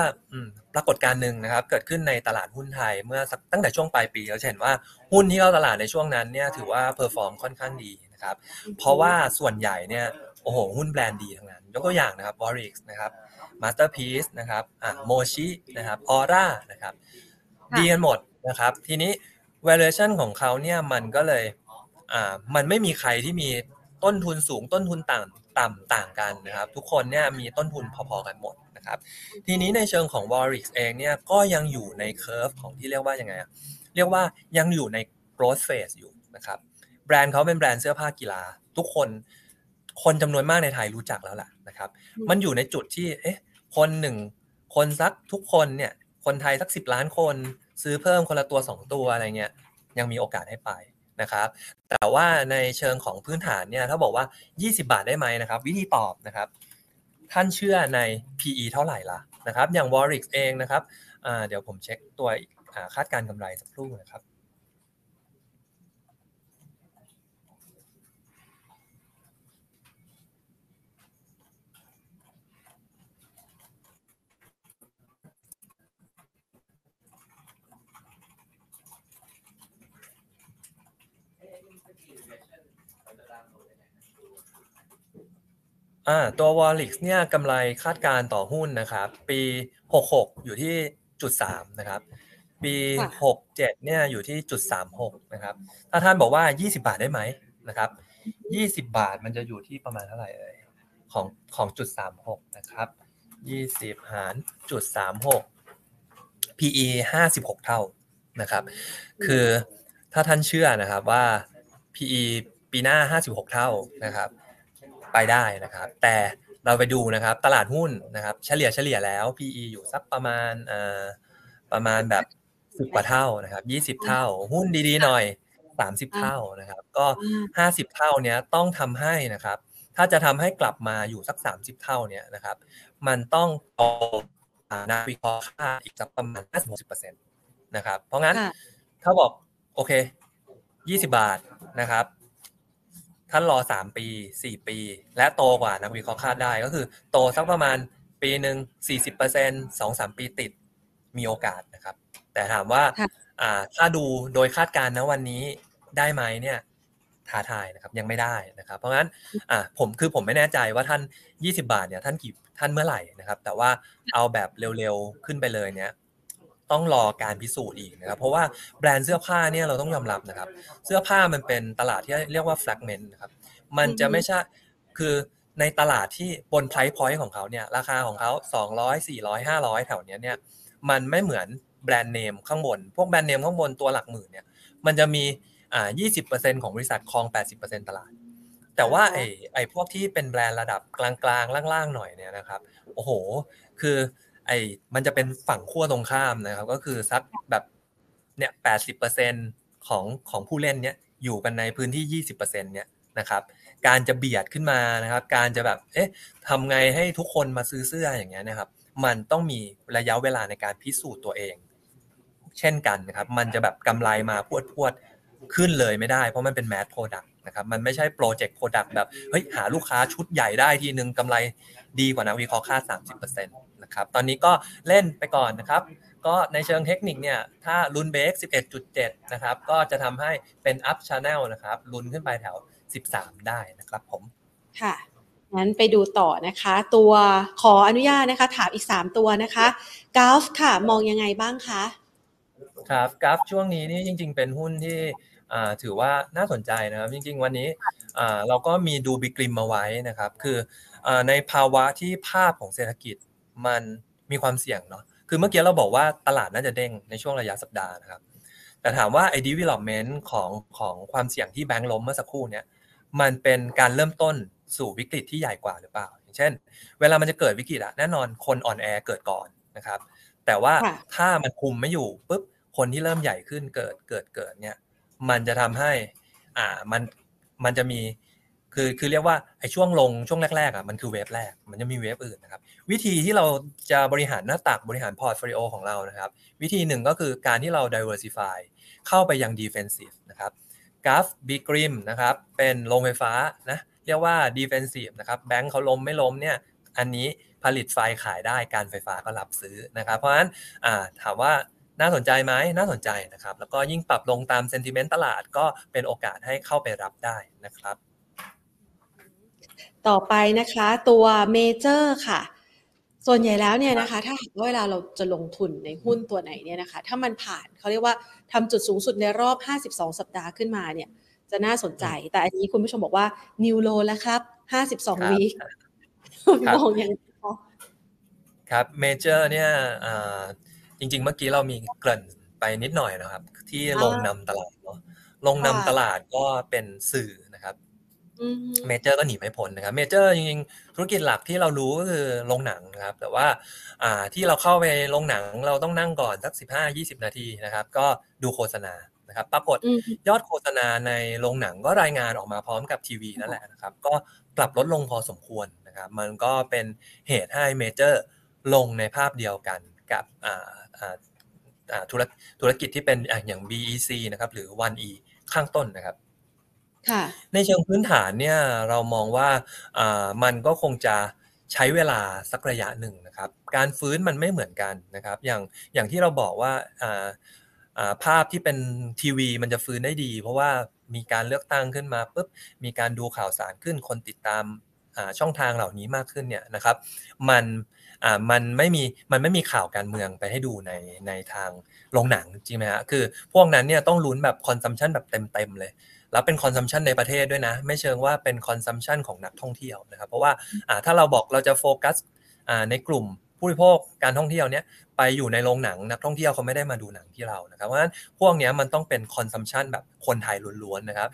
S2: ปรากฏการณ์หนึ่งนะครับ เกิดขึ้นในตลาดหุ้นไทยเมื่อตั้งแต่ช่วงปลายปีเราเห็นว่าหุ้นที่เข้าตลาดในช่วงนั้นเนี่ยถือว่า perform ค่อนข้างดีนะครับ เพราะว่าส่วนใหญ่เนี่ยโอ้โหหุ้นแบรนด์ดีทั้งนั้น ยกตัวอย่างนะครับ w a r i x นะครับ Masterpiece นะครับอ่าโมชินะครับออร่านะครับดีกันหมดนะครับ ทีนี้ valuation ของเขาเนี่ยมันก็เลยอ่ามันไม่มีใครที่มีต้นทุนสูงต้นทุนต่ำ ต่ำต่างกันนะครับทุกคนเนี่ยมีต้นทุนพอๆกันหมดนะครับทีนี้ในเชิงของ w a r i x เองเนี่ยก็ยังอยู่ใน curve ของที่เรียกว่ายังไงเรียกว่ายังอยู่ใน growth phase อยู่นะครับแบรนด์เขาเป็นแบรนด์เสื้อผ้ากีฬา ทุกคนคนจำนวนมากในไทยรู้จักแล้วล่ะนะครับมันอยู่ในจุดที่เอ๊ะคนหนึ่งคนสักทุกคนเนี่ยคนไทยสักสิบล้านคนซื้อเพิ่มคนละตัวสองตัวอะไรเงี้ยยังมีโอกาสให้ไป นะครับ แต่ว่าในเชิงของพื้นฐานเนี่ยถ้าบอกว่า 20 บาทได้ไหมนะครับ วิธีตอบนะครับ ท่านเชื่อใน PE เท่าไหร่ล่ะนะครับ อย่าง w a r r i x เองนะครับเดี๋ยวผมเช็คตัวคาดการกำไรสักครู่นะครับ อ่าตัว w a l l i x เนี่ยกำไรคาดการต่อหุ้นนะครับ ปี 66 อยู่ที่จุด3นะครับ ปี 67เนี่ยอยู่ที่จุด36นะครับ ถ้าท่านบอกว่า 20 บาทได้ไหมนะครับ 20 บาทมันจะอยู่ที่ประมาณเท่าไหร่เอ่ยของของจุด36นะครับ20 หารจุด36 PE 56 เท่านะครับ คือถ้าท่านเชื่อนะครับว่า PE ปีหน้า 56 เท่านะครับ ไปได้นะครับ แต่เราไปดูนะครับ ตลาดหุ้นนะครับ เฉลี่ยเฉลี่ยแล้ว PE อยู่สักประมาณอ่าประมาณแบบสิบกว่าเท่านะครับยี่สิบเท่า หุ้นดีๆหน่อยสามสิบเท่านะครับ ก็ห้าสิบเท่าเนี้ยต้องทำให้นะครับ ถ้าจะทำให้กลับมาอยู่สักสามสิบเท่าเนี้ยนะครับ มันต้องโตนาวิเคราะห์ค่าอีกสักประมาณห้าสิบหกสิบเปอร์เซ็นต์นะครับ เพราะงั้นถ้าบอกโอเคยี่สิบาทนะครับ ท่านรอสามปีสี่ปี และโตกว่านักวิเคราะห์คาดได้ก็คือ โตสักประมาณปีหนึ่งสี่สิบเปอร์เซ็นสองสามปีติดมีโอกาสนะครับ แต่ถามว่าอ่าถ้าดูโดยคาดการณ์นะวันนี้ได้ไหมเนี่ยท้าทายนะครับยังไม่ได้นะครับ เพราะงั้นอ่าผมคือผมไม่แน่ใจว่าท่าน 20 บาทเนี่ยท่านกี่ท่านเมื่อไหร่นะครับ แต่ว่าเอาแบบเร็วๆขึ้นไปเลยเนี่ย ต้องรอการพิสูจน์อีกนะครับ เพราะว่าแบรนด์เสื้อผ้าเนี่ยเราต้องยอมรับนะครับ เสื้อผ้ามันเป็นตลาดที่เรียกว่า fragment นะครับ มันจะไม่ใช่คือในตลาดที่บน price point ของเขาเนี่ยราคาของเขา 200 400 500 แถวเนี้ยเนี่ยมันไม่เหมือนแบรนด์เนมข้างบน พวกแบรนด์เนมข้างบนตัวหลักหมื่นเนี่ยมันจะมีอ่า20%ของบริษัทครอง 80%ตลาด แต่ว่าไอ้ไอ้พวกที่เป็นแบรนด์ระดับกลางๆล่างๆหน่อยเนี่ยนะครับโอ้โห คือ ไอ้มันจะเป็นฝั่งขั้วตรงข้ามนะครับ ก็คือสักแบบเนี่ย80%ของของผู้เล่นเนี่ยอยู่กันในพื้นที่20%เปอร์เซ็นเนี่ยนะครับ การจะเบียดขึ้นมานะครับ การจะแบบเอ๊ะทำไงให้ทุกคนมาซื้อเสื้ออย่างเงี้ยนะครับ มันต้องมีระยะเวลาในการพิสูจน์ตัวเอง เช่นกันนะครับ มันจะแบบกำไรมาพวดพวดขึ้นเลยไม่ได้เพราะมันเป็น mass product นะครับมันไม่ใช่ project product แบบเฮ้ยหาลูกค้าชุดใหญ่ได้ทีนึงกำไรดีกว่านักวิเคราะห์คาด30%นะครับ ตอนนี้ก็เล่นไปก่อนนะครับ ก็ในเชิงเทคนิคเนี่ย ถ้าลุ้นเบรก11.7 นะครับ ก็จะทำให้เป็นอัพช n แนลนะครับ ลุ้นขึ้นไปแถว 13 ได้นะครับผม
S1: ค่ะงั้นไปดูต่อนะคะ ตัวขออนุญาตนะคะ ถามอีก 3 ตัวนะคะกราฟค่ะ มองยังไงบ้างคะ
S2: ครับกราฟช่วงนี้นี่จริง ๆ เป็นหุ้นที่ถือว่าน่าสนใจนะครับ จริง ๆ วันนี้เราก็มีดูบิกริมมาไว้นะครับ คือในภาวะที่ภาพของเศรษฐกิจ มันมีความเสี่ยงเนาะคือเมื่อกี้เราบอกว่าตลาดน่าจะเด้งในช่วงระยะสัปดาห์นะครับ แต่ถามว่าไอ้ development ของของความเสี่ยงที่แบงก์ล้มเมื่อสักครู่เนี้ยมันเป็นการเริ่มต้นสู่วิกฤตที่ใหญ่กว่าหรือเปล่า อย่างเช่น เวลามันจะเกิดวิกฤตอะแน่นอนคนอ่อนแอเกิดก่อนนะครับ แต่ว่าถ้ามันคุมไม่อยู่ปุ๊บคนที่เริ่มใหญ่ขึ้นเกิดเกิดเกิดเนี่ยมันจะทำให้อ่ามันมันจะมีคือคือเรียกว่าไอ้ช่วงลงช่วงแรกๆอะมันคือ wave แรก มันจะมี wave อื่นนะครับ วิธีที่เราจะบริหารหน้าตักบริหาร portfolio ของเรานะครับ วิธีหนึ่งก็คือการที่เรา diversify เข้าไปยัง defensive นะครับกราฟ BGRIM นะครับเป็นโรงไฟฟ้านะเรียกว่า defensive นะครับแบงค์เขาล้มไม่ล้มเนี่ยอันนี้ผลิตไฟขายได้การไฟฟ้าก็รับซื้อนะครับเพราะฉะนั้นถามว่าน่าสนใจไหมน่าสนใจนะครับ แล้วก็ยิ่งปรับลงตามเซนติเมนต์ตลาดก็เป็นโอกาสให้เข้าไปรับได้นะครับ
S1: ต่อไปนะคะตัวเมเจอร์ค่ะ ส่วนใหญ่แล้วเนี่ยนะคะ ถ้าเวลาเราจะลงทุนในหุ้นตัวไหนเนี่ยนะคะ ถ้ามันผ่านเขาเรียกว่าทำจุดสูงสุดในรอบ 52 สัปดาห์ขึ้นมาเนี่ย จะน่าสนใจ แต่อันนี้คุณผู้ชมบอกว่า new low แล้วครับ 52 week มองยังไง
S2: ครับเมเจอร์เนี่ยจริง ๆ เมื่อกี้เรามีเกริ่นไปนิดหน่อยนะครับ ที่ลงนำตลาดเนาะลงนำตลาดก็เป็นสื่อนะครับ เมเจอร์ก็หนีไม่พ้นนะครับเมเจอร์จริงๆธุรกิจหลักที่เรารู้ก็คือโรงหนังนะครับ แต่ว่าอ่าที่เราเข้าไปโรงหนังเราต้องนั่งก่อนสักสิบห้ายี่สิบนาทีนะครับ ก็ดูโฆษณานะครับปรากฏยอดโฆษณาในโรงหนังก็รายงานออกมาพร้อมกับทีวีนั่นแหละนะครับ ก็ปรับลดลงพอสมควรนะครับ มันก็เป็นเหตุให้เมเจอร์ลงในภาพเดียวกันกับธุรธุรกิจที่เป็นอย่าง BEC นะครับหรือ 1E ข้างต้นนะครับ ในเชิงพื้นฐานเนี่ยเรามองว่ามันก็คงจะใช้เวลาสักระยะหนึ่งนะครับ การฟื้นมันไม่เหมือนกันนะครับ อย่างอย่างที่เราบอกว่าภาพที่เป็นทีวีมันจะฟื้นได้ดี เพราะว่ามีการเลือกตั้งขึ้นมาปุ๊บมีการดูข่าวสารขึ้นคนติดตามช่องทางเหล่านี้มากขึ้นเนี่ยนะครับมันมันไม่มีมันไม่มีข่าวการเมืองไปให้ดูในในทางโรงหนังจริงไหมฮะคือพวกนั้นเนี่ยต้องลุ้นแบบ consumption แบบเต็มๆเลย แล้วเป็น consumption ในประเทศด้วยนะ ไม่เชิงว่าเป็น consumption ของนักท่องเที่ยวนะครับ เพราะว่าถ้าเราบอกเราจะโฟกัสในกลุ่มผู้บริโภคการท่องเที่ยวเนี้ยไปอยู่ในโรงหนังนักท่องเที่ยวเขาไม่ได้มาดูหนังที่เรานะครับเพราะฉะนั้นพวกนี้มันต้องเป็นคอนซัมชันแบบคนไทยล้วนๆนะครับ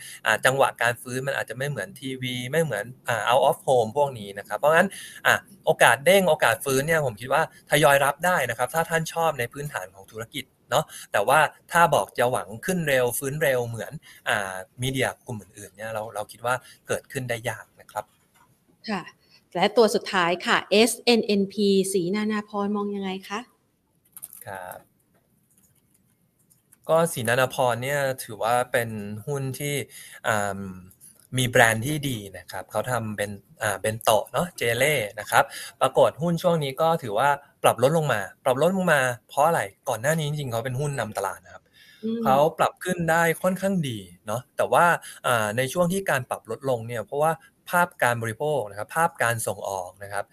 S2: จังหวะการฟื้นมันอาจจะไม่เหมือนทีวี ไม่เหมือนอ่า out of home พวกนี้นะครับ เพราะฉะนั้นอ่าโอกาสเด้งโอกาสฟื้นเนี่ยผมคิดว่าทยอยรับได้นะครับ ถ้าท่านชอบในพื้นฐานของธุรกิจ เนาะแต่ว่าถ้าบอกจะหวังขึ้นเร็วฟื้นเร็วเหมือนอ่ามีเดียกลุ่มอื่นๆเนี่ยเราเราคิดว่าเกิดขึ้นได้ยากนะครับ
S1: ค่ะและตัวสุดท้ายค่ะ SNNP สีนานาพรมองยังไงคะ
S2: ครับก็สีนานาพรเนี่ยถือว่าเป็นหุ้นที่ มีแบรนด์ที่ดีนะครับเขาทำเป็นอ่าเป็นโตเนาะเจเล่นะครับปรากฏหุ้นช่วงนี้ก็ถือว่าปรับลดลงมา ปรับลดลงมา เพราะอะไรก่อนหน้านี้จริงๆเขาเป็นหุ้นนำตลาดนะครับ
S1: อืม
S2: เขาปรับขึ้นได้ค่อนข้างดีเนาะแต่ว่าอ่าในช่วงที่การปรับลดลงเนี่ยเพราะว่าภาพการบริโภคนะครับภาพการส่งออกนะครับ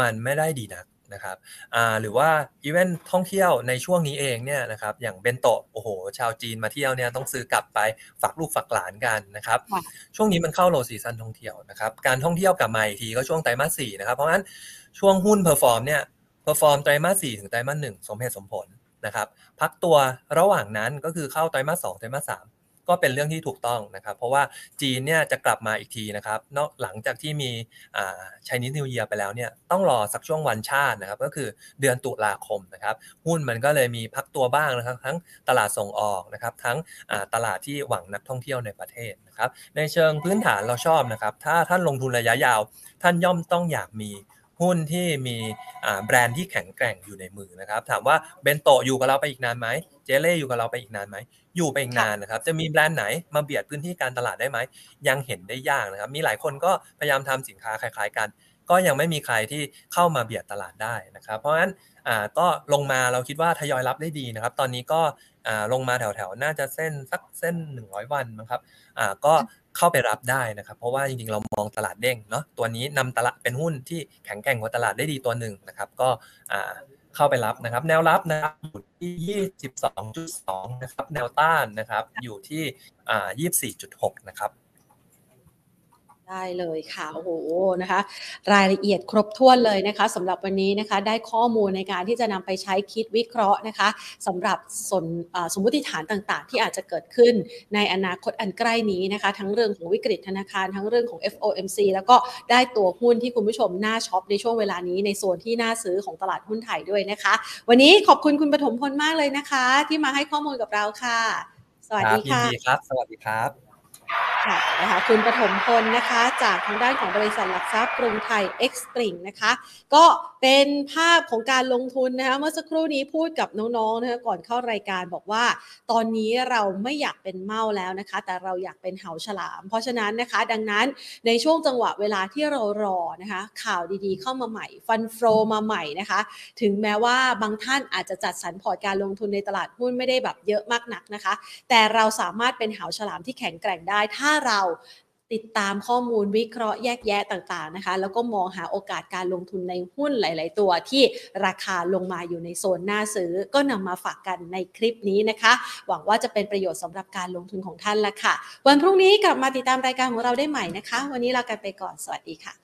S2: มันไม่ได้ดีนัก นะครับอ่าหรือว่าอีเวนต์ท่องเที่ยวในช่วงนี้เองเนี่ยนะครับอย่างเบนโตะโอ้โห ชาวจีนมาเที่ยวเนี่ยต้องซื้อกลับไปฝากลูกฝากหลานกันนะครับ
S1: ค่ะ
S2: ช่วงนี้มันเข้า low season ท่องเที่ยวนะครับการท่องเที่ยวกลับมาอีกทีก็ช่วงไตรมาสสี่นะครับเพราะงั้นช่วงหุ้น perform เนี่ย perform ไตรมาสสี่ถึงไตรมาสหนึ่งสมเหตุสมผลนะครับพักตัวระหว่างนั้นก็คือเข้าไตรมาสสองไตรมาสสาม ก็เป็นเรื่องที่ถูกต้องนะครับ เพราะว่าจีนเนี่ยจะกลับมาอีกทีนะครับนอกหลังจากที่มี Chinese New Year ไปแล้วเนี่ยต้องรอสักช่วงวันชาตินะครับ ก็คือเดือนตุลาคมนะครับหุ้นมันก็เลยมีพักตัวบ้างนะครับ ทั้งตลาดส่งออกนะครับทั้งตลาดที่หวังนักท่องเที่ยวในประเทศนะครับในเชิงพื้นฐานเราชอบนะครับ ถ้าท่านลงทุนระยะยาว ท่านย่อมต้องอยากมี หุ้นที่มีอ่าแบรนด์ที่แข็งแกร่งอยู่ในมือนะครับ ถามว่าเบนโตะอยู่กับเราไปอีกนานไหมเจเล่อยู่กับเราไปอีกนานไหมอยู่ไปอีกนานนะครับ จะมีแบรนด์ไหนมาเบียดพื้นที่การตลาดได้ไหม ยังเห็นได้ยากนะครับ มีหลายคนก็พยายามทำสินค้าคล้าย ๆ กัน ก็ยังไม่มีใครที่เข้ามาเบียดตลาดได้นะครับ เพราะฉะนั้นอ่าก็ลงมาเราคิดว่าทยอยรับได้ดีนะครับ ตอนนี้ก็อ่า ลงมาแถวๆ น่าจะเส้นสักเส้น 100 วันนะครับอ่าก็เข้าไปรับได้นะครับ เพราะว่าจริงๆ เรามองตลาดเด้งเนาะตัวนี้นำตลาดเป็นหุ้นที่แข็งแกร่งกว่าตลาดได้ดีตัวหนึ่งนะครับ ก็อ่าเข้าไปรับนะครับ แนวรับนะครับอยู่ที่ 22.2 นะครับ แนวต้านนะครับอยู่ที่อ่า24.6 นะครับ
S1: ได้เลยค่ะโอ้โหนะคะ รายละเอียดครบถ้วนเลยนะคะสำหรับวันนี้นะคะได้ข้อมูลในการที่จะนำไปใช้คิดวิเคราะห์นะคะสำหรับสนสมมติฐานต่างๆ ที่อาจจะเกิดขึ้นในอนาคตอันใกล้นี้นะคะ ทั้งเรื่องของวิกฤตธนาคารทั้งเรื่องของ FOMC แล้วก็ได้ตัวหุ้นที่คุณผู้ชมน่าช็อปในช่วงเวลานี้ในโซนที่น่าซื้อของตลาดหุ้นไทยด้วยนะคะ วันนี้ขอบคุณคุณปฐมพลมากเลยนะคะ ที่มาให้ข้อมูลกับเราค่ะ สวัสดี
S2: ครับยิน
S1: ค่ะ
S2: ดีครับ สวัสดีครับ
S1: ค่ะนะคะคุณปฐมพลนะคะ จากทางด้านของบริษัทหลักทรัพย์กรุงไทยเอ็กซ์ตริงนะคะ ก็ เป็นภาพของการลงทุนนะคะเมื่อสักครู่นี้พูดกับน้องๆนะคะก่อนเข้ารายการบอกว่า ตอนนี้เราไม่อยากเป็นเมาแล้วนะคะ แต่เราอยากเป็นเหาฉลาม เพราะฉะนั้นนะคะ ดังนั้นในช่วงจังหวะเวลาที่เรารอนะคะ ข่าวดีๆเข้ามาใหม่ ฟันโฟลมาใหม่นะคะ ถึงแม้ว่าบางท่านอาจจะจัดสรรพอร์ตการลงทุนในตลาดหุ้นไม่ได้แบบเยอะมากนักนะคะ แต่เราสามารถเป็นเหาฉลามที่แข็งแกร่งได้ ถ้าเรา ติดตามข้อมูลวิเคราะห์แยกแยะต่างๆนะคะ แล้วก็มองหาโอกาสการลงทุนในหุ้นหลาย ๆ ตัวที่ราคาลงมาอยู่ในโซนหน้าซื้อ ก็นำมาฝากกันในคลิปนี้นะคะ หวังว่าจะเป็นประโยชน์สำหรับการลงทุนของท่านละค่ะ วันพรุ่งนี้กลับมาติดตามรายการของเราได้ใหม่นะคะ วันนี้ลากันไปก่อนสวัสดีค่ะ